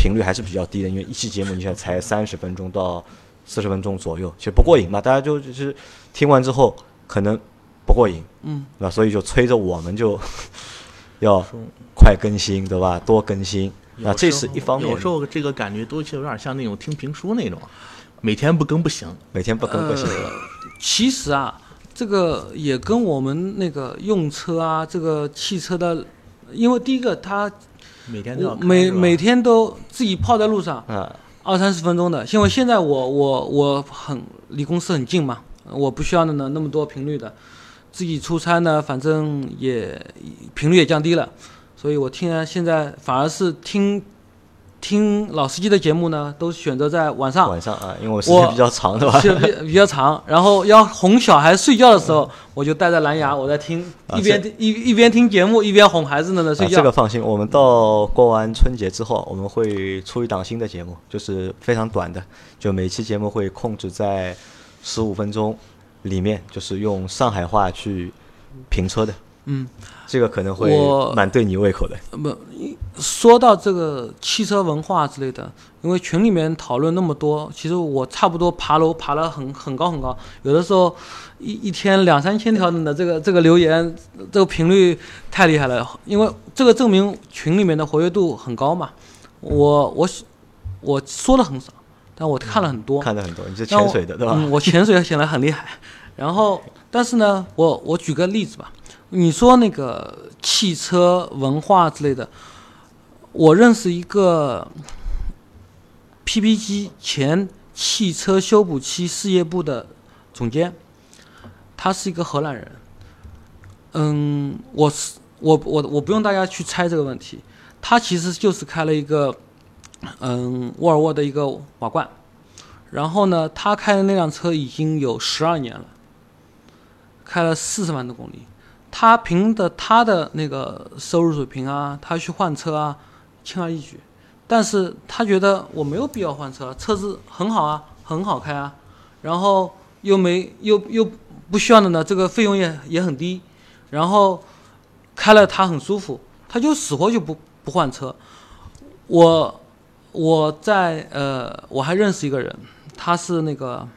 Speaker 1: 频率还是比较低的，因为一期节目你现在才三十分钟到四十分钟左右，其实不过瘾嘛。大家就就是听完之后可能不过瘾，
Speaker 2: 嗯，
Speaker 1: 对吧？所以就催着我们就要快更新，对吧？多更新。那这是一方面
Speaker 3: 有时，候这个感觉都有点像那种听评书那种，每天不更不行。
Speaker 1: 每天不更不行。
Speaker 2: 呃其实啊，这个也跟我们那个用车啊，这个汽车的，因为第一个它
Speaker 3: 每天都
Speaker 2: 每每天都自己泡在路上，
Speaker 1: 嗯，
Speaker 2: 二三十分钟的。因为现在我我我很离公司很近嘛，我不需要呢那么多频率的。自己出差呢，反正也频率也降低了，所以我听啊，现在反而是听听老司机的节目呢，都选择在晚上，
Speaker 1: 晚上啊，因为我时间比较长，对吧？
Speaker 2: 是比比较长，然后要哄小孩睡觉的时候，我就带着蓝牙，我在听，
Speaker 1: 啊
Speaker 2: 一边一一边听节目，一边哄孩子呢在睡
Speaker 1: 啊，
Speaker 2: 觉。
Speaker 1: 这个放心，我们到过完春节之后，我们会出一档新的节目，就是非常短的，就每期节目会控制在十五分钟里面，就是用上海话去评车的。
Speaker 2: 嗯，
Speaker 1: 这个可能会蛮对你胃口的。
Speaker 2: 呃不，一说到这个汽车文化之类的，因为群里面讨论那么多，其实我差不多爬楼爬了很很高很高，有的时候一一天两三千条的这个这个留言，这个频率太厉害了，因为这个证明群里面的活跃度很高嘛。我我我说的很少，但我看了很多。
Speaker 1: 看了很多，你是潜水的对吧？
Speaker 2: 嗯，我潜水显得很厉害。然后，但是呢，我我举个例子吧，你说那个汽车文化之类的，我认识一个 PPG 前汽车修补漆事业部的总监，他是一个荷兰人。嗯，我是我我我不用大家去猜这个问题，他其实就是开了一个嗯沃尔沃的一个瓦罐。然后呢，他开的那辆车已经有十二年了，开了四十万多公里。他凭着他的那个收入水平啊，他去换车啊，轻而易举。但是他觉得我没有必要换车，车子很好啊，很好开啊。然后又没又又不需要的呢，这个费用也也很低，然后开了它很舒服，他就死活就不不换车。我我在呃，我还认识一个人，他是那个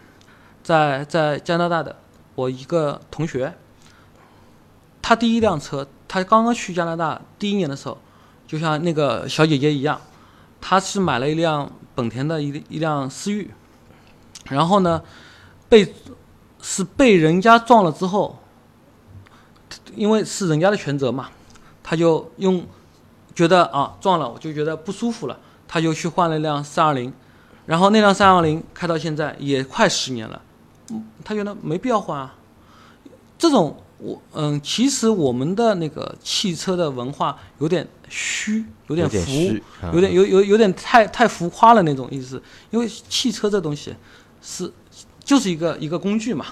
Speaker 2: 在在加拿大的我一个同学，他第一辆车，他刚刚去加拿大第一年的时候，就像那个小姐姐一样，他是买了一辆本田的一一辆思域，然后呢，被是被人家撞了之后，因为是人家的全责嘛，他就用觉得啊撞了，我就觉得不舒服了，他就去换了一辆三二零，然后那辆三二零开到现在也快十年了，他觉得没必要换啊。这种我嗯，其实我们的那个汽车的文化有点虚，有点浮，有点有有有点太太浮夸了那种意思。因为汽车这东西是就是一个一个工具嘛，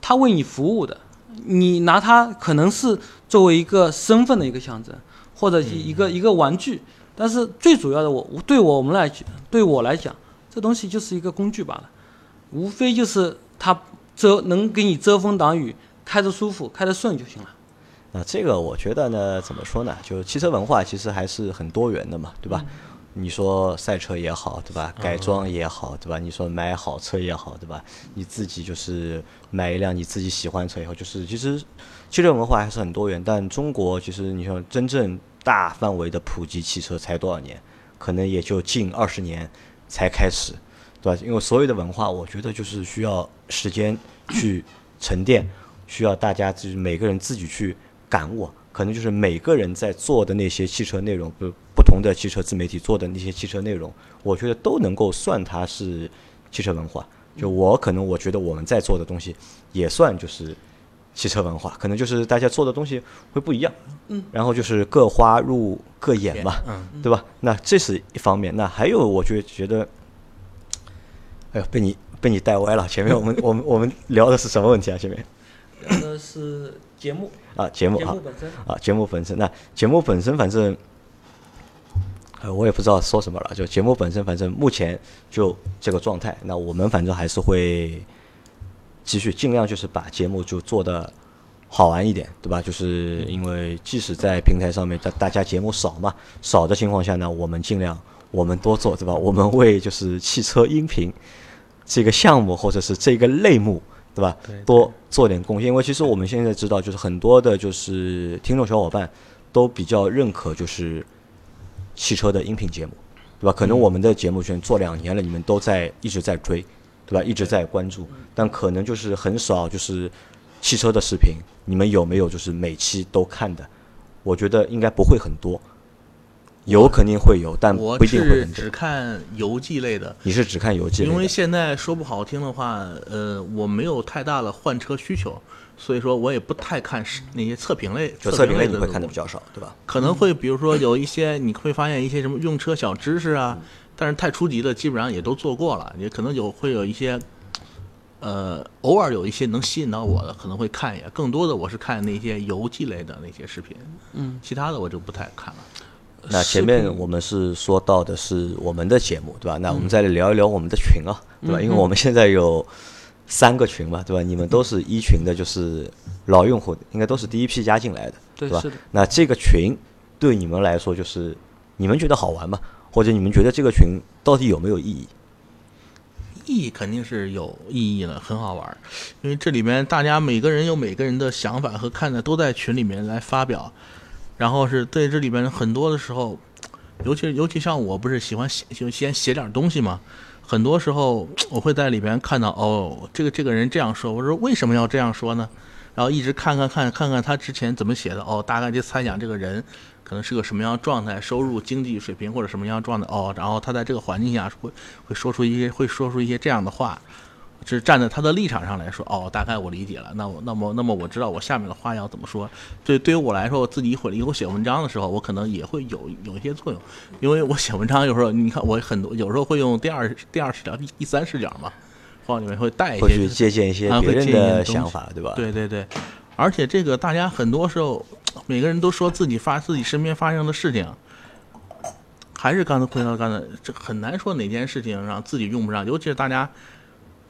Speaker 2: 它为你服务的，你拿它可能是作为一个身份的一个象征，或者一个、一个玩具。但是最主要的我，对我们来讲，对我来讲，这东西就是一个工具罢了，无非就是它遮能给你遮风挡雨，开着舒服，开着顺就行了。
Speaker 1: 那这个我觉得呢，怎么说呢？就汽车文化其实还是很多元的嘛，对吧？你说赛车也好，对吧？改装也好，对吧？你说买好车也好，对吧？你自己就是买一辆你自己喜欢的车也好，就是其实汽车文化还是很多元。但中国其实你说真正大范围的普及汽车才多少年？可能也就近二十年才开始，对吧？因为所有的文化，我觉得就是需要时间去沉淀，需要大家就是每个人自己去感悟。可能就是每个人在做的那些汽车内容，不不同的汽车自媒体做的那些汽车内容，我觉得都能够算它是汽车文化。就我可能我觉得我们在做的东西也算就是汽车文化，可能就是大家做的东西会不一样，
Speaker 2: 嗯，
Speaker 1: 然后就是各花入各眼嘛，
Speaker 3: 嗯，
Speaker 1: 对吧？那这是一方面，那还有我就觉得，哎呦，被你被你带歪了。前面我们我们我们聊的是什么问题啊？前面
Speaker 2: 聊的是节目，
Speaker 1: 啊，节目啊
Speaker 2: 节目，本身。
Speaker 1: 啊，节目本身，那节目本身反正，呃，我也不知道说什么了。就节目本身，反正目前就这个状态。那我们反正还是会继续尽量就是把节目就做的好玩一点，对吧？就是因为即使在平台上面，大大家节目少嘛，少的情况下呢，我们尽量我们多做，对吧？我们为就是汽车音频这个项目或者是这个类目，对吧？
Speaker 3: 对对
Speaker 1: 多做点贡献，因为其实我们现在知道，就是很多的，就是听众小伙伴都比较认可，就是汽车的音频节目，对吧？可能我们的节目圈做两年了，你们都在一直在追，对吧？一直在关注，但可能就是很少就是汽车的视频，你们有没有就是每期都看的？我觉得应该不会很多，有肯定会有，但
Speaker 3: 我
Speaker 1: 不一定会
Speaker 3: 只。看游记类的，
Speaker 1: 你是只看游记类的
Speaker 3: 因为现在说不好听的话，呃，我没有太大的换车需求，所以说我也不太看是那些测评类。
Speaker 1: 就测评类
Speaker 3: 的
Speaker 1: 你会看的比较少，对吧？
Speaker 3: 可能会比如说有一些你会发现一些什么用车小知识啊，但是太初级的基本上也都做过了，也可能有会有一些，呃，偶尔有一些能吸引到我的，可能会看一眼。更多的我是看那些游记类的那些视频，
Speaker 2: 嗯，
Speaker 3: 其他的我就不太看了。
Speaker 1: 那前面我们是说到的是我们的节目，对吧？那我们再来聊一聊我们的群啊，对吧？因为我们现在有三个群嘛，对吧？你们都是一群的，就是老用户，应该都是第一批加进来的，吧
Speaker 2: 对吧？
Speaker 1: 那这个群对你们来说，就是你们觉得好玩吗？或者你们觉得这个群到底有没有意义？
Speaker 3: 意义肯定是有意义的，很好玩儿，因为这里面大家每个人有每个人的想法和看的都在群里面来发表，然后是对这里边很多的时候，尤其尤其像我不是喜欢写就先写点东西嘛，很多时候我会在里边看到哦，这个这个人这样说，我说为什么要这样说呢？然后一直看看看看看他之前怎么写的，哦，大概就猜想这个人可能是个什么样状态，收入、经济水平或者什么样状态，哦，然后他在这个环境下会会说出一些会说出一些这样的话，是站在他的立场上来说，哦，大概我理解了，那我那么那么我知道我下面的话要怎么说。对，对于我来说，我自己一会儿以后写文章的时候，我可能也会有有一些作用，因为我写文章有时候，你看我很多有时候会用第二第二视角、第第三视角嘛，往里面会带一
Speaker 1: 会去
Speaker 3: 些
Speaker 1: 借鉴一些别人的想法，对吧？
Speaker 3: 对对对，而且这个大家很多时候，每个人都说自己发自己身边发生的事情，还是刚才回到刚才，这很难说哪件事情让自己用不上，尤其是大家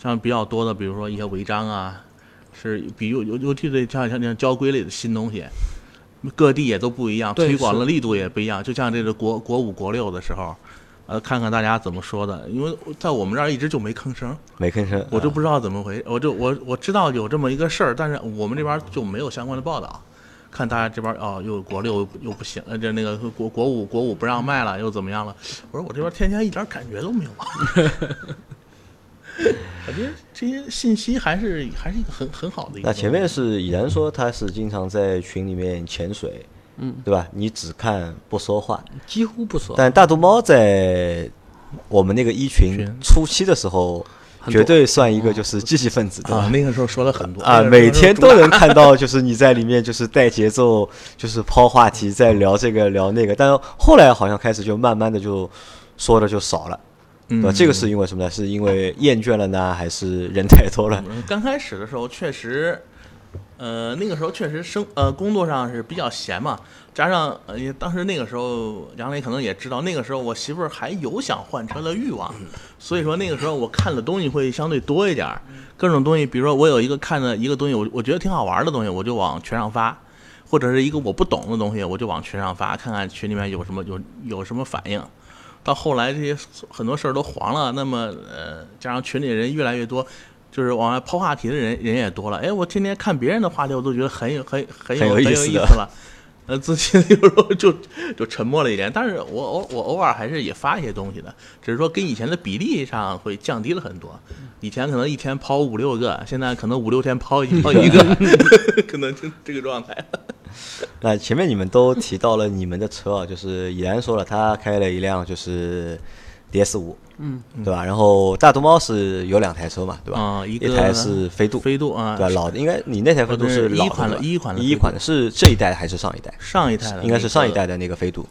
Speaker 3: 像比较多的，比如说一些违章啊，是比尤尤尤其对像像像交规类的新东西，各地也都不一样，推广的力度也不一样。就像这个国国五、国六的时候，呃，看看大家怎么说的，因为在我们这儿一直就没吭声，
Speaker 1: 没吭声，啊
Speaker 3: 我就不知道怎么回，我就我我知道有这么一个事儿，但是我们这边就没有相关的报道。看大家这边哦，又国六又又不行，呃，这那个国国五国五不让卖了，又怎么样了？我说我这边天天一点感觉都没有。我觉得这些信息还是还是一个很很好的一个。
Speaker 1: 那前面是已然说他是经常在群里面潜水，
Speaker 2: 嗯，
Speaker 1: 对吧？你只看不说话，
Speaker 2: 几乎不说。
Speaker 1: 但大毒猫在我们那个一群
Speaker 3: 群
Speaker 1: 初期的时候，绝对算一个就是积极分子，
Speaker 3: 啊，？那个时候说了很多
Speaker 1: 啊，每天都能看到，就是你在里面就是带节奏，就是抛话题，在聊这个聊那个。但是后来好像开始就慢慢的就说的就少了，对吧？
Speaker 3: 嗯
Speaker 1: 这个是因为什么呢？是因为厌倦了呢，还是人太多了？
Speaker 3: 嗯刚开始的时候确实，呃，那个时候确实生呃工作上是比较闲嘛，加上呃也当时那个时候杨磊可能也知道，那个时候我媳妇儿还有想换车的欲望，所以说那个时候我看的东西会相对多一点儿，各种东西，比如说我有一个看的一个东西，我我觉得挺好玩的东西，我就往群上发。或者是一个我不懂的东西，我就往群上发，看看群里面有什么有有什么反应。到后来这些很多事儿都黄了，那么呃，加上群里人越来越多，就是往外抛话题的人人也多了。哎，我天天看别人的话题，我都觉得很有很很
Speaker 1: 很
Speaker 3: 有很有
Speaker 1: 意思
Speaker 3: 了。呃，自己有时候就就沉默了一点，但是我偶我偶尔还是也发一些东西的，只是说跟以前的比例上会降低了很多。以前可能一天抛五六个，现在可能五六天抛一 抛一个，可能就这个状态了。
Speaker 1: 那前面你们都提到了你们的车啊，就是已然说了，他开了一辆就是 DS 五，
Speaker 2: 嗯，
Speaker 1: 对吧？然后大毒猫是有两台车嘛，对吧？
Speaker 3: 啊、一
Speaker 1: 一台是飞度，
Speaker 3: 飞度啊，
Speaker 1: 对吧？老的应该你那台飞度是老
Speaker 3: 一款的一款的
Speaker 1: 一款的是这一代的还是上一代？
Speaker 3: 上一代的、
Speaker 1: 应该是上一代。的那个飞度，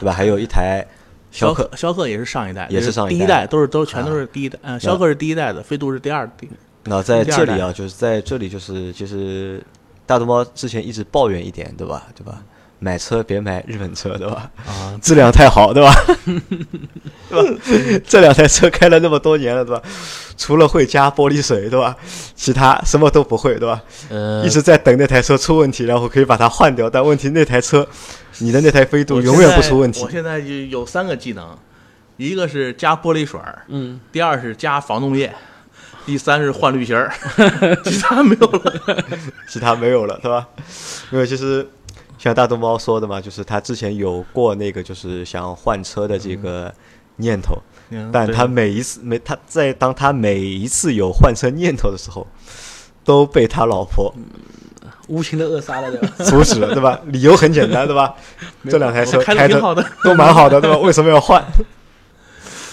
Speaker 1: 对吧？还有一台
Speaker 3: 逍
Speaker 1: 客，
Speaker 3: 逍客也是上一代，
Speaker 1: 也是上一代
Speaker 3: 第一代，都是都全都
Speaker 1: 啊
Speaker 3: 是第一代。嗯，逍客是第一代的，飞度是第二第。
Speaker 1: 那在这里啊，就是在这里就是就是大毒猫之前一直抱怨一点，对吧？对吧？买车别买日本车，对吧？
Speaker 3: 啊，
Speaker 1: 质量太好，对吧？对吧？这两台车开了那么多年了，对吧？除了会加玻璃水，对吧？其他什么都不会，对吧？
Speaker 3: 呃，
Speaker 1: 一直在等那台车出问题，然后可以把它换掉。但问题那台车，你的那台飞度永远不出问题
Speaker 3: 我。现在就有三个技能，一个是加玻璃水儿，
Speaker 2: 嗯，
Speaker 3: 第二是加防冻液，第三是换滤芯儿，其他没有了。
Speaker 1: 其他没有了，对吧？因为，其实像大东猫说的嘛，就是他之前有过那个就是想换车的这个念头，
Speaker 3: 嗯
Speaker 1: 但他每一次每他在当他每一次有换车念头的时候，都被他老婆
Speaker 2: 无情的扼杀了，对吧？
Speaker 1: 阻止了，对吧？理由很简单，对吧？这两台车
Speaker 3: 开
Speaker 1: 的，都蛮好的，对吧？为什么要换？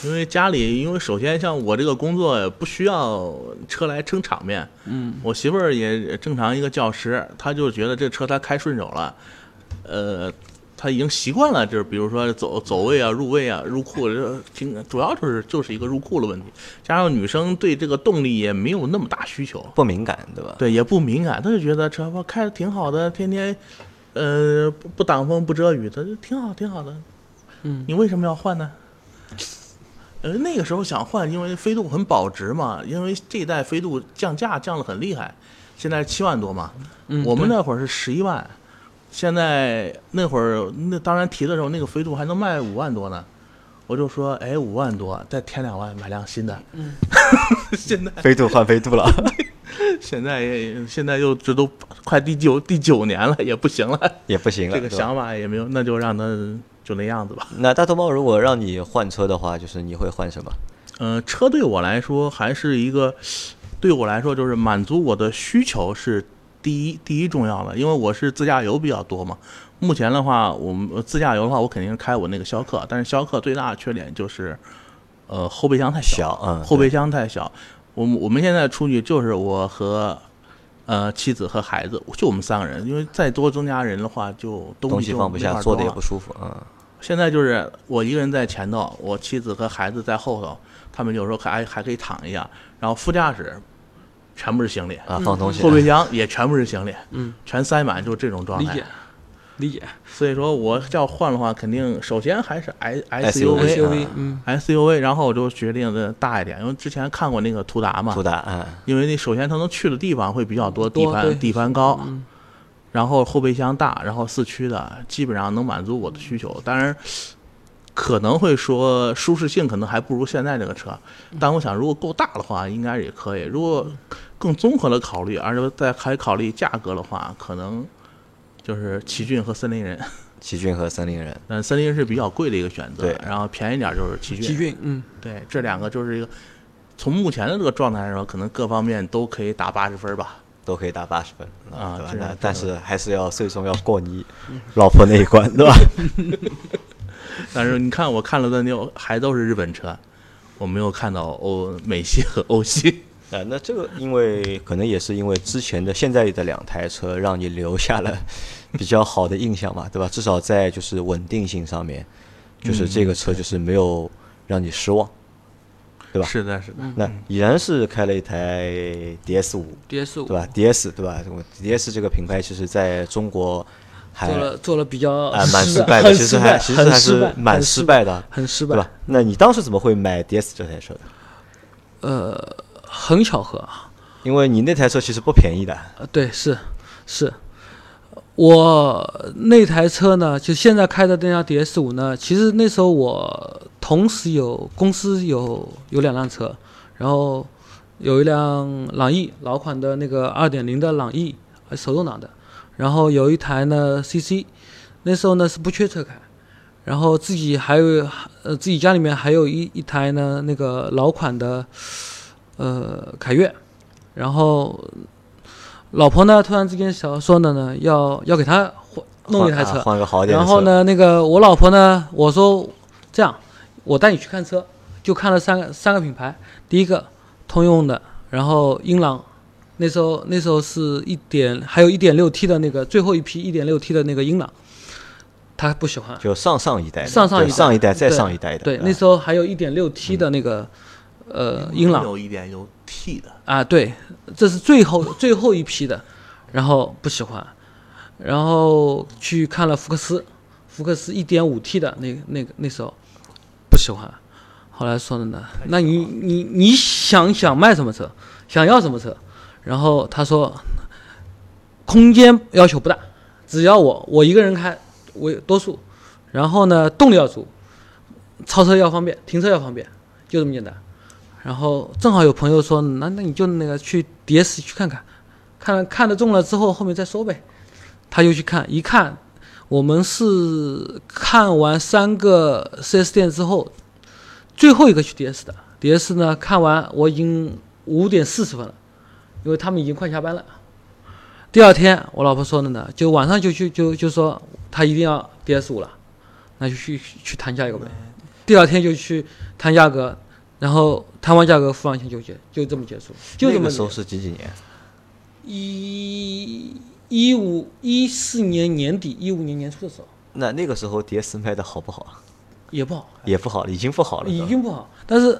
Speaker 3: 因为家里，因为首先像我这个工作不需要车来撑场面，
Speaker 2: 嗯，
Speaker 3: 我媳妇儿也正常一个教师，她就觉得这车她开顺手了，呃，她已经习惯了，就是比如说走走位啊、入位啊、入库，这挺主要就是就是一个入库的问题，加上女生对这个动力也没有那么大需求，
Speaker 1: 不敏感，对吧？
Speaker 3: 对，也不敏感，她就觉得车我开的挺好的，天天呃不不挡风不遮雨的，挺好挺好的，
Speaker 2: 嗯，
Speaker 3: 你为什么要换呢？呃，那个时候想换，因为飞度很保值嘛，因为这一代飞度降价降的很厉害，现在七万多嘛，
Speaker 2: 嗯
Speaker 3: 我们那会儿是十一万，现在那会儿那当然提的时候，那个飞度还能卖五万多呢，我就说，哎，五万多，再添两万买辆新的，
Speaker 2: 嗯，
Speaker 3: 现在
Speaker 1: 飞度换飞度了，
Speaker 3: 现在也现在又这都快第九第九年了，也不行了，
Speaker 1: 也不行了。
Speaker 3: 这个想法也没有，那就让他就那样子吧。
Speaker 1: 那大头猫如果让你换车的话，就是你会换什么？
Speaker 3: 呃，车对我来说还是一个，对我来说就是满足我的需求是第一第一重要的，因为我是自驾游比较多嘛。目前的话，我们呃自驾游的话，我肯定是开我那个逍客，但是逍客最大的缺点就是，呃，后备箱太小，
Speaker 1: 小，嗯，
Speaker 3: 后备箱太小。我们我们现在出去就是我和呃妻子和孩子，就我们三个人，因为再多增加人的话，就
Speaker 1: 东西放不下，坐的也不舒服，嗯。
Speaker 3: 现在就是我一个人在前头，我妻子和孩子在后头，他们有时候还还可以躺一下，然后副驾驶全部是行李，
Speaker 1: 啊，放东西，
Speaker 3: 后备箱也全部是行李，
Speaker 2: 嗯，
Speaker 3: 全塞满，就是这种状态
Speaker 2: 理解。。理解。
Speaker 3: 所以说我要换的话，肯定首先还是
Speaker 1: SUV
Speaker 3: SUV
Speaker 1: 啊
Speaker 2: 嗯
Speaker 3: ，SUV，然后我就决定的大一点，因为之前看过那个途达嘛
Speaker 1: 途，达嗯，
Speaker 3: 因为那首先它能去的地方会比较多，地盘地盘高，
Speaker 2: 嗯
Speaker 3: 然后后备箱大，然后四驱的，基本上能满足我的需求。当然，可能会说舒适性可能还不如现在这个车，但我想如果够大的话，应该也可以。如果更综合的考虑，而且再还考虑价格的话，可能就是奇骏和森林人。
Speaker 1: 奇骏和森林人，
Speaker 3: 但森林人是比较贵的一个选择
Speaker 1: 对，
Speaker 3: 然后便宜点就是奇骏。
Speaker 2: 奇骏，嗯，
Speaker 3: 对，这两个就是一个从目前的这个状态来说，可能各方面都可以打八十分吧。
Speaker 1: 都可以打八十分
Speaker 3: 啊
Speaker 1: 对吧？那但是还是要最终要过你老婆那一关，对吧？
Speaker 3: 但是你看，我看了的那还都是日本车，我没有看到欧美系和欧系。
Speaker 1: 啊，那这个因为可能也是因为之前的现在的两台车让你留下了比较好的印象嘛，对吧？至少在就是稳定性上面，就是这个车就是没有让你失望。对吧
Speaker 3: 是的，是的。
Speaker 1: 那已然是开了一台 DS 五
Speaker 2: ，DS 五
Speaker 1: 对吧？DS 对吧我？DS 这个品牌其实在中国还
Speaker 2: 做了做了比较
Speaker 1: 啊蛮
Speaker 2: 失
Speaker 1: 失败的，其实还其实还是蛮失败的，
Speaker 2: 很失败
Speaker 1: 对吧。？那你当时怎么会买 DS 这台车的？
Speaker 2: 呃，很巧合啊，
Speaker 1: 因为你那台车其实不便宜的，
Speaker 2: 呃对，是是，我那台车呢，就现在开的那辆 DS 五呢，其实那时候我同时有公司有有两辆车，然后有一辆朗逸老款的那个二点零的朗逸，手动挡的，然后有一台呢 CC，那时候呢是不缺车开，然后自己还有呃自己家里面还有一一台呢那个老款的呃凯越，然后老婆呢突然之间想说的呢要要给他换弄一台车，
Speaker 1: 换个好点的？
Speaker 2: 然后呢，那个我老婆呢，我说这样，我带你去看车，就看了三个三个品牌，第一个通用的，然后英朗，那时候那时候是一点，还有一点六 T 的那个最后一批一点六 T 的那个英朗，他不喜欢。
Speaker 1: 就上上一代的，
Speaker 2: 上上一代
Speaker 1: 上一代再上一代的，
Speaker 2: 对，
Speaker 1: 啊
Speaker 2: 那时候还有一点六 T 的那个、呃英朗。
Speaker 3: 有一点有 T 的，
Speaker 2: 啊，对，这是最后最后一批的，然后不喜欢，然后去看了福克斯，福克斯一点五 T 的那那个那时候不喜欢，后来说的呢，那你你你想想卖什么车，想要什么车，然后他说空间要求不大，只要我我一个人开为多数，然后呢动力要足，超车要方便，停车要方便，就这么简单。然后正好有朋友说，那那你就那个去 DS 去看看，看看得中了之后后面再说呗。他就去看，一看，我们是看完三个 4S 店之后，最后一个去 DS 的。DS 呢，看完我已经五点四十分了，因为他们已经快下班了。第二天，我老婆说的呢，就晚上就去就就说她一定要 DS 五了，那就去去谈价格呗。第二天就去谈价格，然后谈完价格付完钱就结，就这么结束，就这么
Speaker 1: 那个时候
Speaker 2: 结
Speaker 1: 是几几年？
Speaker 2: 一一五一四年年底，一五年年初的时候
Speaker 1: 那那个时候 DS 卖的好不好？
Speaker 2: 也不好，
Speaker 1: 也不好，已经不好了。
Speaker 2: 已经不好，但是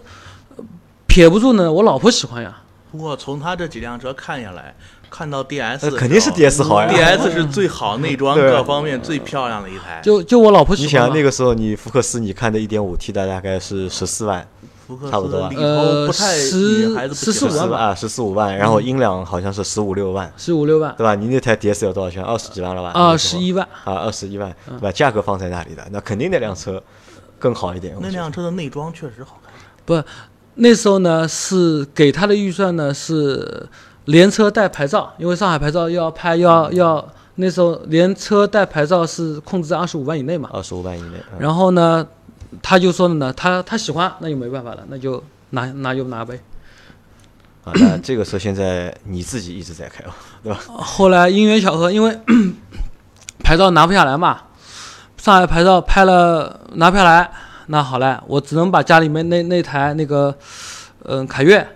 Speaker 2: 呃撇不住呢，我老婆喜欢呀。
Speaker 3: 不过从他这几辆车看下来，看到 DS
Speaker 1: 肯定是 DS 好呀
Speaker 3: DS 是最好内装 各方面最漂亮的一台。
Speaker 2: 就就我老婆喜欢你。
Speaker 1: 想那个时候你福克斯你看的 1.5T 的大概是十四万，
Speaker 3: 福克
Speaker 1: 差不多吧
Speaker 3: 斯里头
Speaker 2: 呃
Speaker 3: 不太
Speaker 2: 十
Speaker 3: 女孩子不喜
Speaker 2: 14
Speaker 3: 欢
Speaker 2: 万吧
Speaker 1: 啊，十四五万，然后英朗好像是十五六万，
Speaker 2: 十五六万，
Speaker 1: 对吧？你那台 DS 要多少钱？二十几万了吧？
Speaker 2: 二十一万，
Speaker 1: 啊，二十一万，对吧？价格放在那里的，那肯定那辆车更好一点。
Speaker 3: 那辆车的内装确实好看。
Speaker 2: 不，那时候呢是给他的预算呢是连车带牌照，因为上海牌照要拍要要，那时候连车带牌照是控制在二十五万以内嘛。
Speaker 1: 二十五万以内，嗯
Speaker 2: 然后呢，他就说的呢，他他喜欢，那就没办法了，那就拿拿就拿呗。
Speaker 1: 啊，那这个车现在你自己一直在开哦，对吧？
Speaker 2: 后来因缘巧合，因为 牌照拿不下来嘛，上海牌照拍了拿不下来，那好嘞，我只能把家里面那那台那个嗯、凯越，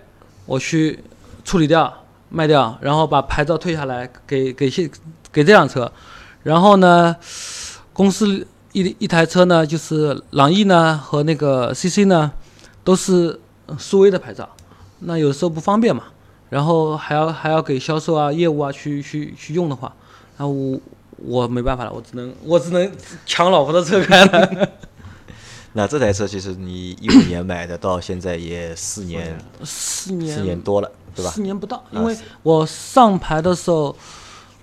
Speaker 2: 我去处理掉卖掉，然后把牌照退下来给给现给这辆车，然后呢，公司一一台车呢就是朗逸呢和那个 CC 呢都是呃苏威的牌照，那有时候不方便嘛。然后还要还要给销售啊、业务啊去去去用的话，那我我没办法了，我只能我只能抢老婆的车开了。
Speaker 1: 那这台车其实你一五年买的，到现在也四年
Speaker 2: 四年
Speaker 1: 四年多了，对吧
Speaker 2: 四？年不到，
Speaker 1: 啊
Speaker 2: 因为我上牌的时候，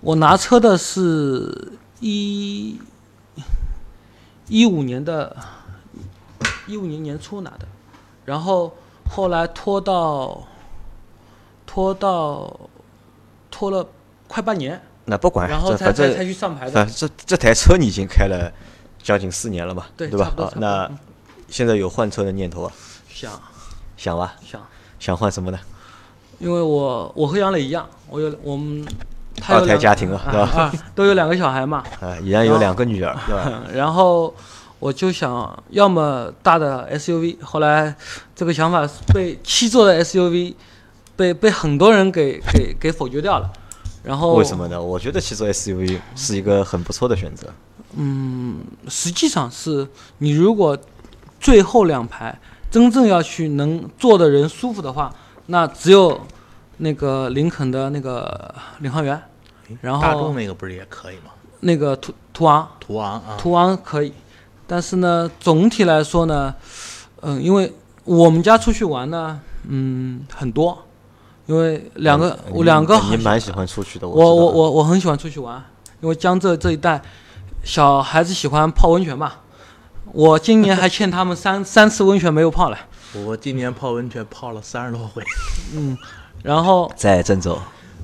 Speaker 2: 我拿车的是一一五年的，一五年年初拿的，然后后来拖到拖到拖了快半年，
Speaker 1: 那不管，
Speaker 2: 然后才才才去上牌的。
Speaker 1: 这这台车你已经开了将近四年了嘛，
Speaker 2: 对
Speaker 1: 吧那
Speaker 2: 嗯
Speaker 1: 现在有换车的念头啊？
Speaker 2: 想
Speaker 1: 想吧，
Speaker 2: 想，
Speaker 1: 想换什么呢？
Speaker 2: 因为我我和杨磊一样，我有我们他
Speaker 1: 二
Speaker 2: 有两个
Speaker 1: 胎家庭啊，对吧？
Speaker 2: 啊，都有两个小孩嘛，
Speaker 1: 啊，依然有两个女儿，对吧？
Speaker 2: 然后我就想要么大的 SUV，后来这个想法是被七座的 SUV 被被很多人给给给否决掉了。然后
Speaker 1: 为什么呢？我觉得七座 SUV 是一个很不错的选择。
Speaker 2: 嗯实际上是你如果最后两排真正要去能坐的人舒服的话，那只有那个林肯的那个领航员，然后
Speaker 3: 大众
Speaker 2: 后
Speaker 3: 那个不是也可以吗？
Speaker 2: 那个途途昂，
Speaker 3: 途昂啊，
Speaker 2: 途昂可以，但是呢，总体来说呢，嗯，因为我们家出去玩呢，嗯，很多，因为两个、
Speaker 1: 嗯
Speaker 2: 我两个
Speaker 1: 你你蛮喜欢出去的，
Speaker 2: 我我我我很喜欢出去玩，因为江浙这一带小孩子喜欢泡温泉嘛，我今年还欠他们三三次温泉没有泡了，
Speaker 3: 我今年泡温泉泡了三十多回，
Speaker 2: 然后
Speaker 1: 在郑州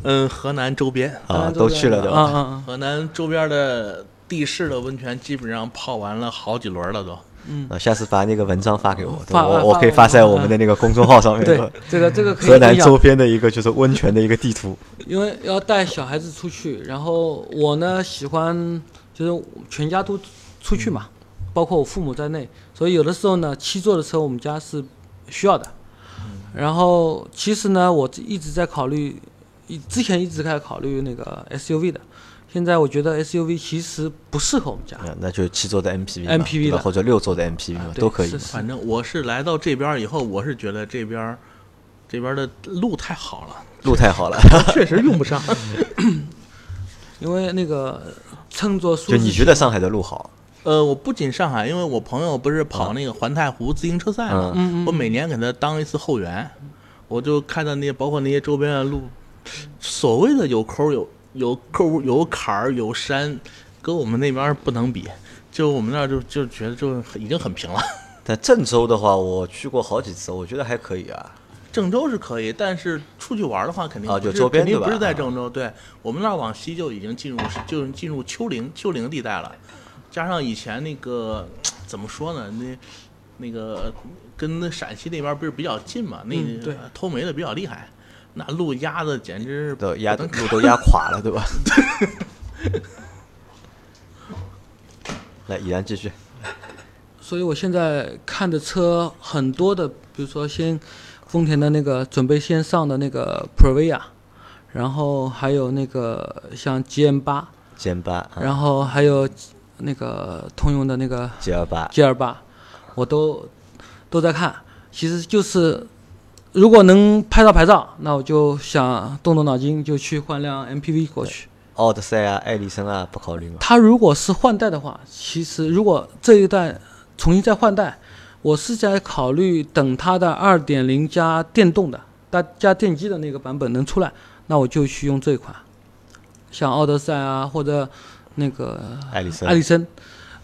Speaker 3: 嗯，河南周边，
Speaker 1: 啊，都去了，对吧？
Speaker 2: 嗯嗯
Speaker 3: 河南周边的地势的温泉基本上泡完了好几轮了都。
Speaker 1: 嗯，下次把那个文章发给我，对吧我我可以发在我们的那个公众号上面。
Speaker 2: 对，这个这个可以
Speaker 1: 河南周边的一个就是温泉的一个地图。
Speaker 2: 因为要带小孩子出去，然后我呢喜欢就是全家都出去嘛，包括我父母在内，所以有的时候呢，七座的车我们家是需要的。然后其实呢，我一直在考虑，一之前一直在考虑那个 SUV 的，现在我觉得 SUV 其实不适合我们家。
Speaker 1: 啊，那就七座的
Speaker 2: MPV，MPV 的。
Speaker 1: 对吧？或者六座的 MPV 都可以
Speaker 3: 反正我是来到这边以后，我是觉得这边这边的路太好了，
Speaker 1: 路太好了，
Speaker 3: 确实用不上。
Speaker 2: 因为那个乘坐舒
Speaker 1: 就
Speaker 2: 适就
Speaker 1: 你觉得上海的路好？
Speaker 3: 呃，我不仅上海，因为我朋友不是跑那个环太湖自行车赛嘛，我每年给他当一次后援，我就看到那些包括那些周边的路，所谓的有抠儿有有沟儿有坎儿有山，跟我们那边儿不能比。就我们那儿就就觉得就已经很平了。
Speaker 1: 但郑州的话，我去过好几次，我觉得还可以啊。
Speaker 3: 郑州是可以，但是出去玩的话，肯定
Speaker 1: 啊就周边
Speaker 3: 肯定不是在郑州。对我们那儿往西就已经进入就进入丘陵丘陵地带了，加上以前那个怎么说呢？那那个跟那陕西那边不是比较近嘛？那
Speaker 2: 嗯对
Speaker 3: 偷煤的比较厉害，那路压的简直是
Speaker 1: 都压路都压垮了，对吧？来，依然继续。
Speaker 2: 所以我现在看的车很多的，比如说先丰田的那个准备先上的那个 Previa，然后还有那个像 GM 八，
Speaker 1: 歼八，啊
Speaker 2: 然后还有那个通用的那个
Speaker 1: G 二八
Speaker 2: ，G 二八，我都都在看。其实就是如果能拍到牌照，那我就想动动脑筋，就去换辆 MPV 过去。
Speaker 1: 奥德赛啊，艾力绅啊，不考虑吗？
Speaker 2: 它如果是换代的话，其实如果这一代重新再换代，我是在考虑等它的二点零加电动的、加加电机的那个版本能出来，那我就去用这一款，像奥德赛啊或者那个
Speaker 1: 艾力森，
Speaker 2: 艾力森，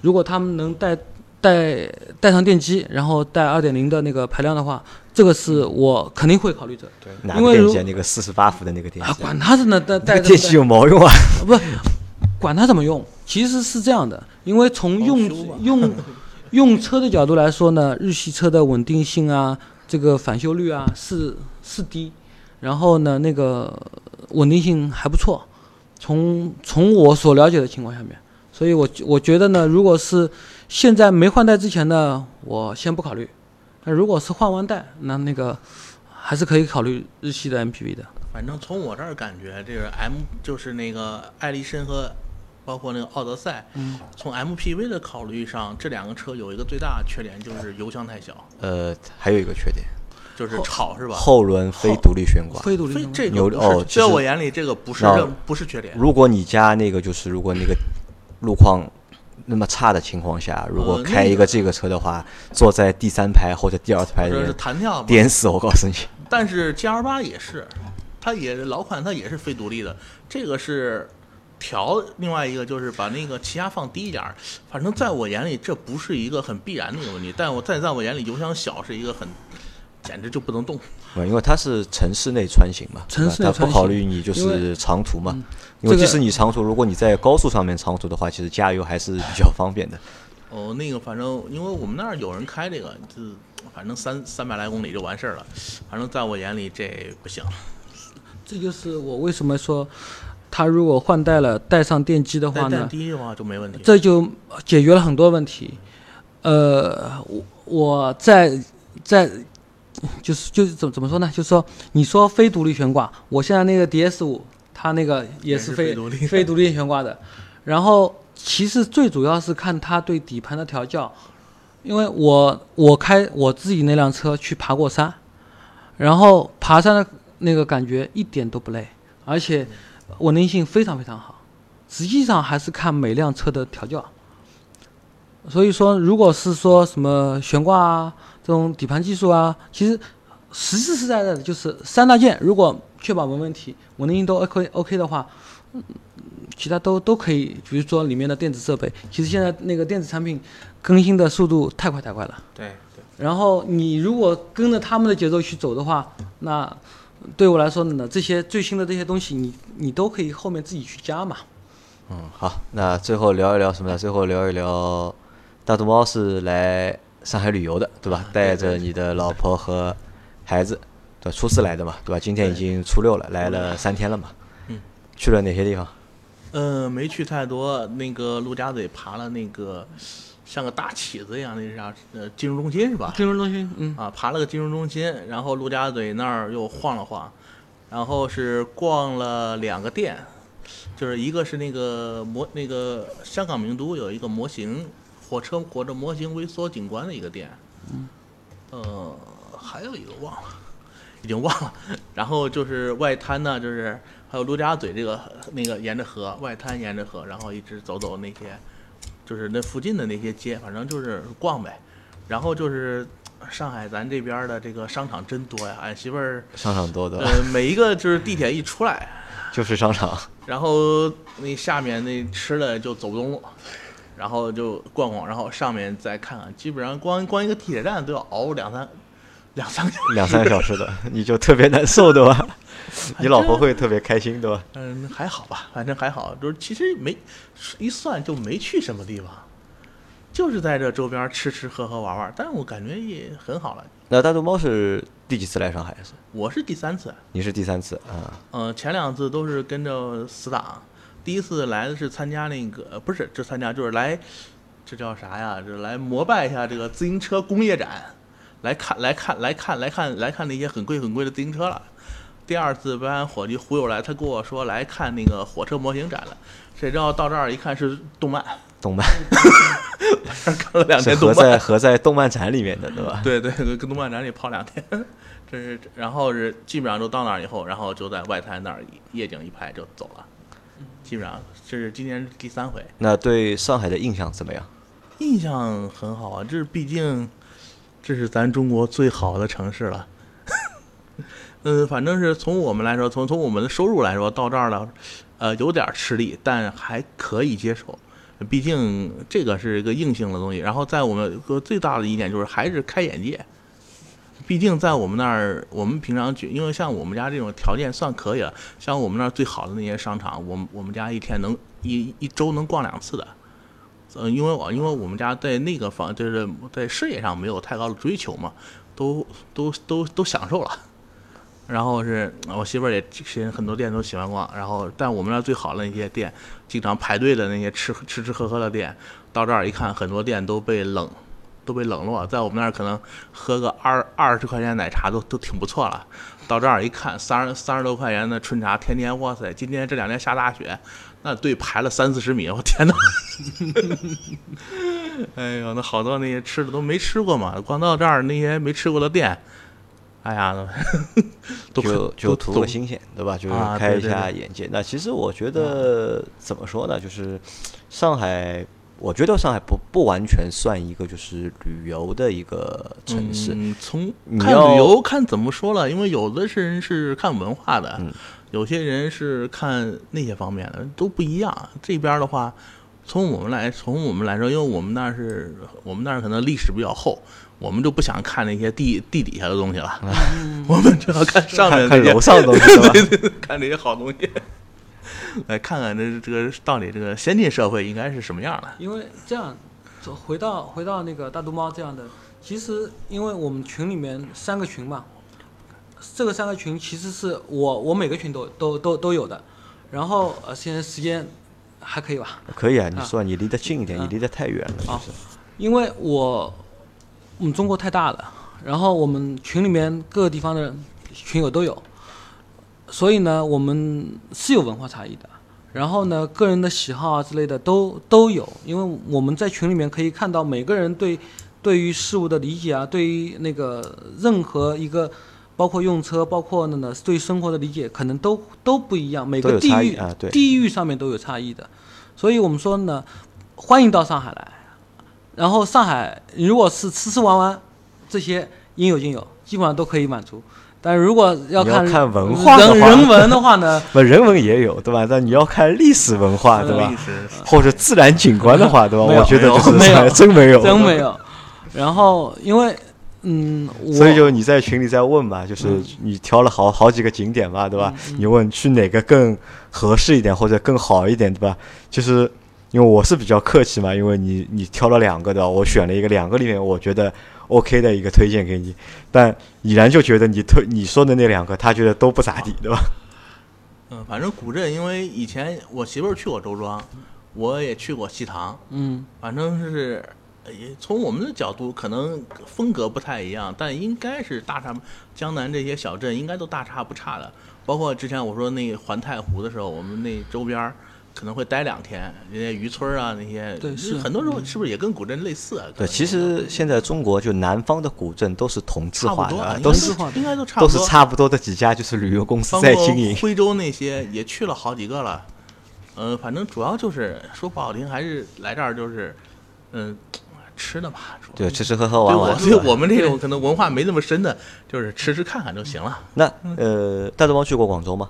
Speaker 2: 如果他们能带带带上电机，然后带二点零的那个排量的话，这个是我肯定会考虑的。
Speaker 1: 哪
Speaker 2: 因为如
Speaker 1: 个电机啊？那个四十八伏的那个电
Speaker 2: 啊，
Speaker 1: 机，
Speaker 2: 管它是呢，带
Speaker 1: 那
Speaker 2: 带
Speaker 1: 个电机有毛用啊？
Speaker 2: 不，管它怎么用，其实是这样的，因为从用 用用车的角度来说呢，日系车的稳定性啊，这个返修率啊是是低，然后呢那个稳定性还不错，从从我所了解的情况下面，所以我我觉得呢，如果是现在没换代之前呢，我先不考虑，那如果是换完代，那那个还是可以考虑日系的 MPV 的。
Speaker 3: 反正从我这儿感觉，这个 M 就是那个艾力绅和包括那个奥德赛，
Speaker 2: 嗯。
Speaker 3: 从 MPV 的考虑上，这两个车有一个最大的缺点就是油箱太小，
Speaker 1: 呃，还有一个缺点，
Speaker 3: 就是吵是吧？
Speaker 1: 后轮非独立悬挂。
Speaker 2: 非独立悬挂
Speaker 3: 非这
Speaker 1: 哦
Speaker 3: 在我眼里这个不是任不是缺点。
Speaker 1: 如果你家那个就是如果那个路况那么差的情况下，如果开一个这个车的话，坐在第三排或者第二排
Speaker 3: 或者是
Speaker 1: 的人
Speaker 3: 弹跳嘛。
Speaker 1: 颠死我告诉你。
Speaker 3: 但是 G R 八也是，它也老款，它也是非独立的。这个是调，另外一个就是把那个气压放低一点儿。反正在我眼里，这不是一个很必然的一个问题。但我在在我眼里，油箱小是一个很，简直就不能动。
Speaker 1: 呃，因为它是城市内穿行嘛，
Speaker 2: 城市内
Speaker 1: 穿行它不考虑你就是长途嘛。
Speaker 2: 嗯
Speaker 1: 因为即使你长途，如果你在高速上面长途的话，其实加油还是比较方便的。
Speaker 3: 哦，那个反正因为我们那儿有人开这个，就反正三三百来公里就完事儿了。反正在我眼里这不行。
Speaker 2: 这就是我为什么说，它如果换代了带上电机的话呢，
Speaker 3: 低的话就没问题。
Speaker 2: 这就解决了很多问题。呃，我我在在就是就是怎么怎么说呢？就是说，你说非独立悬挂，我现在那个 DS 五，它那个也
Speaker 3: 也
Speaker 2: 是非
Speaker 3: 是非独立
Speaker 2: 非独立悬挂的。然后其实最主要是看它对底盘的调教，因为我我开我自己那辆车去爬过山，然后爬山的那个感觉一点都不累，而且稳定性非常非常好。实际上还是看每辆车的调教。所以说，如果是说什么悬挂啊，这种底盘技术啊，其实实实实在在的就是三大件，如果确保没问题，稳定性都 OK OK 的话，嗯，其他都都可以。比如说里面的电子设备，其实现在那个电子产品更新的速度太快太快了。
Speaker 3: 对对。
Speaker 2: 然后你如果跟着他们的节奏去走的话，那对我来说呢，这些最新的这些东西你，你都可以后面自己去加嘛。
Speaker 1: 嗯，好，那最后聊一聊什么呢？最后聊一聊，大毒猫是来上海旅游的，对吧？带着你的老婆和孩子，对吧？初四来的嘛，对吧？今天已经初六了，来了三天了嘛。
Speaker 3: 嗯。
Speaker 1: 去了哪些地方？
Speaker 3: 呃，没去太多。那个陆家嘴爬了那个像个大起子一样，那是啥？呃，金融中心是吧？
Speaker 2: 金融中心，嗯，
Speaker 3: 啊，爬了个金融中心，然后陆家嘴那儿又晃了晃，然后是逛了两个店，就是一个是那个模那个香港名都有一个模型火车火车模型微缩景观的一个店，呃，还有一个忘了，已经忘了。然后就是外滩呢，就是还有陆家嘴这个那个沿着河，外滩沿着河，然后一直走走那些，就是那附近的那些街，反正就是逛呗。然后就是上海咱这边的这个商场真多呀，俺媳妇儿
Speaker 1: 商场多的，
Speaker 3: 呃每一个就是地铁一出来，
Speaker 1: 就是商场。
Speaker 3: 然后那下面那吃的就走不动路，然后就逛逛，然后上面再看看，基本上光光一个地铁站都要熬两三两三个小时。
Speaker 1: 两三个小时的，你就特别难受，对吧？你老婆会特别开心，对吧？
Speaker 3: 嗯，还好吧，反正还好，就是其实没一算就没去什么地方，就是在这周边吃吃喝喝玩玩，但是我感觉也很好了。
Speaker 1: 那大肚猫是第几次来上海？
Speaker 3: 我是第三次，
Speaker 1: 你是第三次啊？
Speaker 3: 呃，前两次都是跟着死党，第一次来的是参加那个，呃不是，这参加就是来，这叫啥呀？这来膜拜一下这个自行车工业展，来看来看来看来看来看那些很贵很贵的自行车了。第二次被俺伙计忽悠来，他跟我说来看那个火车模型展了，谁知道到这儿一看是动漫，
Speaker 1: 动漫
Speaker 3: 看了两天动漫。
Speaker 1: 合在合在动漫展里面的，对吧？
Speaker 3: 对对，跟动漫展里泡两天，这是然后是基本上都到那儿以后，然后就在外滩那儿夜景一拍就走了，基本上这是今年第三回，
Speaker 1: 那对上海的印象怎么样？
Speaker 3: 印象很好啊，这是毕竟这是咱中国最好的城市了。嗯，反正是从我们来说，从从我们的收入来说，到这儿了，呃，有点吃力，但还可以接受。毕竟这个是一个硬性的东西。然后在我们个最大的一点就是还是开眼界。毕竟在我们那儿，我们平常去，因为像我们家这种条件算可以了，像我们那儿最好的那些商场，我我们家一天能一一周能逛两次的。嗯，因为我因为我们家在那个方就是在事业上没有太高的追求嘛，都都都都享受了。然后是我媳妇儿也其实很多店都喜欢逛，然后但我们那儿最好的那些店，经常排队的那些吃吃吃喝喝的店，到这儿一看，很多店都被冷都被冷落，在我们那儿可能喝个二二十块钱奶茶都都挺不错了，到这儿一看三十三十多块钱的春茶，天天哇塞，今天这两天下大雪，那队排了三四十米，我天哪！哎呦，那好多那些吃的都没吃过嘛，光到这儿那些没吃过的店，哎呀，都
Speaker 1: 就就图个新鲜，对吧？就是
Speaker 3: 啊
Speaker 1: 开一
Speaker 3: 对对对
Speaker 1: 下眼界。那其实我觉得怎么说呢？就是上海，我觉得上海不不完全算一个就是旅游的一个城市。
Speaker 3: 嗯、从看旅游看怎么说了，因为有的是人是看文化的，
Speaker 1: 嗯
Speaker 3: 有些人是看那些方面的，都不一样。这边的话，从我们来从我们来说，因为我们那儿是我们那儿可能历史比较厚，我们就不想看那些地地底下的东西了，我们就要看上面
Speaker 1: 看看楼上的东西，对？
Speaker 3: 对对对，看这些好东西，来看看这这个到底这个先进社会应该是什么样的。
Speaker 2: 因为这样，走回到回到那个大肚猫这样的，其实因为我们群里面三个群嘛，这个三个群其实是我我每个群都都都都有的，然后呃现在时间还可以吧，
Speaker 1: 可以啊，你
Speaker 2: 啊
Speaker 1: 说你离得近一点，
Speaker 2: 啊
Speaker 1: 你离得太远了，就
Speaker 2: 啊
Speaker 1: 是。
Speaker 2: 因为我我们中国太大了，然后我们群里面各个地方的群友都有，所以呢，我们是有文化差异的。然后呢，个人的喜好啊之类的都都有，因为我们在群里面可以看到每个人对对于事物的理解啊，对于那个任何一个包括用车，包括那呢对生活的理解，可能都都不一样，每个地域、
Speaker 1: 啊
Speaker 2: 地域上面都有差异的。所以我们说呢，欢迎到上海来。然后上海如果是吃吃玩玩这些应有尽有，基本上都可以满足。但如果要看
Speaker 1: 看文化的
Speaker 2: 人
Speaker 1: 话
Speaker 2: 人文的话呢，
Speaker 1: 不，人文也有，对吧？但你要看历史文化，对吧或者自然景观的话，对吧？我觉得就是
Speaker 2: 没有
Speaker 1: 真没有，
Speaker 2: 真没有。然后因为嗯，
Speaker 1: 所以就你在群里在问嘛，就是你挑了好好几个景点嘛，对吧？你问去哪个更合适一点或者更好一点，对吧？就是因为我是比较客气嘛，因为你你挑了两个的，我选了一个，两个里面我觉得 OK 的一个推荐给你，但已然就觉得你推你说的那两个，他觉得都不咋地，对吧？
Speaker 3: 嗯，反正古镇，因为以前我媳妇儿去过周庄，我也去过西塘，
Speaker 2: 嗯
Speaker 3: 反正是，呃也从我们的角度，可能风格不太一样，但应该是大差。江南这些小镇应该都大差不差的。包括之前我说那环太湖的时候，我们那周边儿可能会待两天，那些渔村啊那些，
Speaker 2: 对是
Speaker 3: 很多时候是不是也跟古镇类似啊？
Speaker 1: 对，其实现在中国就南方的古镇都是同质化的啊，都是
Speaker 3: 应该都差不多都，
Speaker 1: 是差不多的几家就是旅游公司在经营。
Speaker 3: 徽州那些也去了好几个了，呃，反正主要就是说不好听，还是来这儿就是，嗯、吃的吧。
Speaker 1: 对，吃吃喝喝
Speaker 3: 对
Speaker 1: 玩玩。
Speaker 3: 我对我们这种可能文化没那么深的，就是吃吃看看就行了。
Speaker 1: 那呃，大豆包去过广州吗？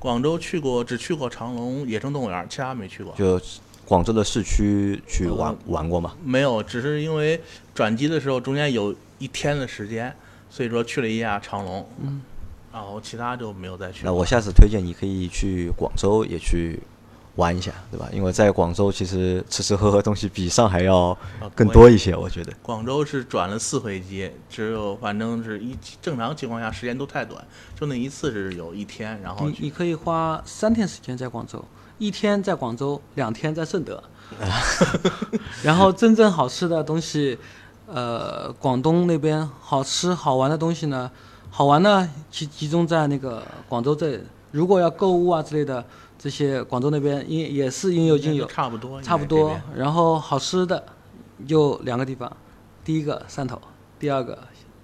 Speaker 3: 广州去过，只去过长隆野生动物园，其他没去过。
Speaker 1: 就广州的市区去玩、
Speaker 3: 呃
Speaker 1: 玩过吗？
Speaker 3: 没有，只是因为转机的时候中间有一天的时间，所以说去了一下长隆，
Speaker 2: 嗯，
Speaker 3: 然后其他就没有再去
Speaker 1: 那。我下次推荐你可以去广州也去玩一下，对吧？因为在广州其实吃吃喝喝东西比上海要
Speaker 3: 啊
Speaker 1: 更多一些，我觉得。
Speaker 3: 广州是转了四回机，只有反正是一正常情况下时间都太短，就那一次是有一天，然后
Speaker 2: 你你可以花三天时间在广州，一天在广州，两天在顺德，然后真正好吃的东西，呃，广东那边好吃好玩的东西呢，好玩呢集集中在那个广州这里。如果要购物啊之类的，这些广州那边应也是应有尽有，
Speaker 3: 差不多，
Speaker 2: 差不多。然后好吃的就两个地方，第一个汕头，第二个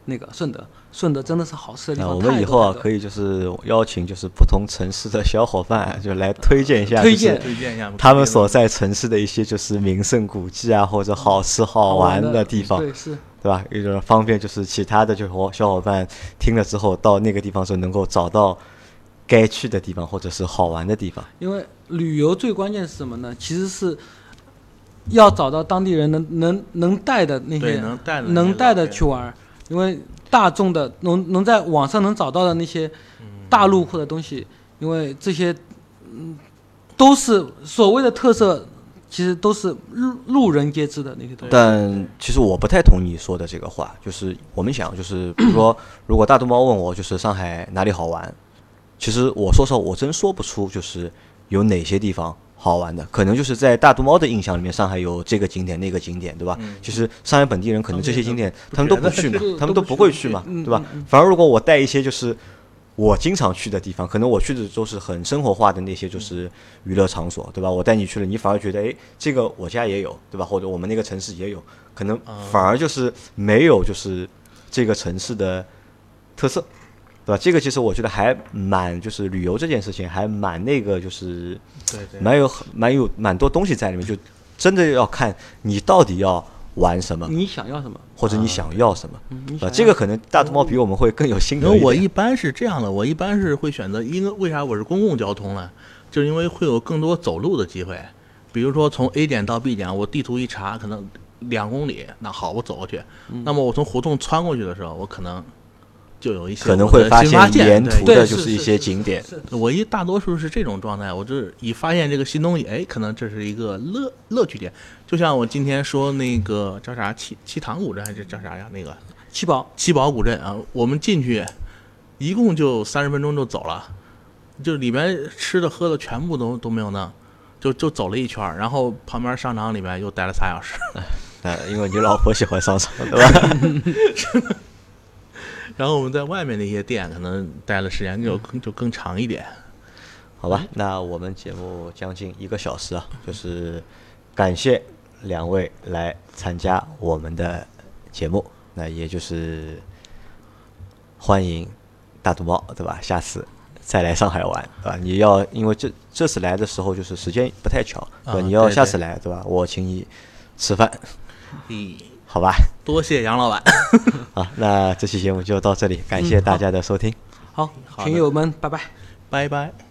Speaker 2: 那个顺德。顺德真的是好吃的地
Speaker 1: 那
Speaker 2: 方
Speaker 1: 我们以后啊，可以就是邀请就是不同城市的小伙伴啊，就来推荐一下，
Speaker 2: 推荐
Speaker 3: 推荐一下
Speaker 1: 他们所在城市的一些就是名胜古迹啊，或者好吃好玩
Speaker 2: 的
Speaker 1: 的地方，
Speaker 2: 对，是
Speaker 1: 对吧？一种方便就是其他的就是伙小伙伴听了之后到那个地方时候能够找到该去的地方或者是好玩的地方。
Speaker 2: 因为旅游最关键是什么呢？其实是要找到当地人能能能带的那些
Speaker 3: 能带的
Speaker 2: 能带的去玩，因为大众的能能在网上能找到的那些
Speaker 3: 嗯
Speaker 2: 大陆或者东西，因为这些嗯都是所谓的特色，其实都是路路人皆知的那些东西。
Speaker 1: 但其实我不太同意你说的这个话，就是我们想，就是比如说，如果大肚猫问我，就是上海哪里好玩，其实我说实话，我真说不出就是有哪些地方好玩的，可能就是在大肚猫的印象里面，上海有这个景点那个景点，对吧？
Speaker 3: 嗯
Speaker 1: 其实上海本地人可能这些景点他们都不去嘛，他们都
Speaker 2: 都不
Speaker 1: 会去嘛，
Speaker 2: 嗯
Speaker 1: 对吧？反而如果我带一些就是我经常去的地方，可能我去的都是很生活化的那些就是娱乐场所，对吧？我带你去了，你反而觉得，哎，这个我家也有，对吧？或者我们那个城市也有，可能反而就是没有就是这个城市的特色，对吧？这个其实我觉得还蛮，就是旅游这件事情还蛮那个，就是
Speaker 3: 对对，
Speaker 1: 蛮有蛮有蛮多东西在里面，就真的要看你到底要玩什么，
Speaker 2: 你想要什么？
Speaker 1: 或者你想要什么。
Speaker 2: 嗯，
Speaker 1: 啊，这个可能大图猫比我们会更有心
Speaker 3: 因为
Speaker 1: 得。
Speaker 3: 我一般是这样的，我一般是会选择，因为为啥我是公共交通呢？就是因为会有更多走路的机会，比如说从 A 点到 B 点，我地图一查，可能两公里，那好，我走过去。
Speaker 1: 嗯
Speaker 3: 那么我从胡同穿过去的时候，我可能就有一些
Speaker 1: 可能会发现沿途的就是一些景点。
Speaker 3: 我一大多数是这种状态，我就是一发现这个新东西，哎，可能这是一个乐乐趣点。就像我今天说那个叫啥七七塘古镇还是叫啥呀？那个
Speaker 2: 七宝，
Speaker 3: 七宝古镇啊，我们进去一共就三十分钟就走了，就里面吃的喝的全部都都没有弄，就就走了一圈，然后旁边商场里面又待了仨小时，
Speaker 1: 呃，因为你老婆喜欢商场，对吧？
Speaker 3: 然后我们在外面那些店可能待的时间就更就更长一点。
Speaker 1: 好吧，那我们节目将近一个小时啊，就是感谢两位来参加我们的节目，那也就是欢迎大肚猫，对吧？下次再来上海玩，对吧？你要因为这这次来的时候就是时间不太巧，对吧？
Speaker 3: 啊
Speaker 1: 你要下次来，对吧？我请你吃饭，
Speaker 3: 咦，
Speaker 1: 好吧？
Speaker 3: 多谢杨老板。
Speaker 1: 好，那这期节目就到这里，感谢大家的收听。
Speaker 2: 好，
Speaker 3: 好的
Speaker 2: 群友们，拜拜。
Speaker 3: 拜拜。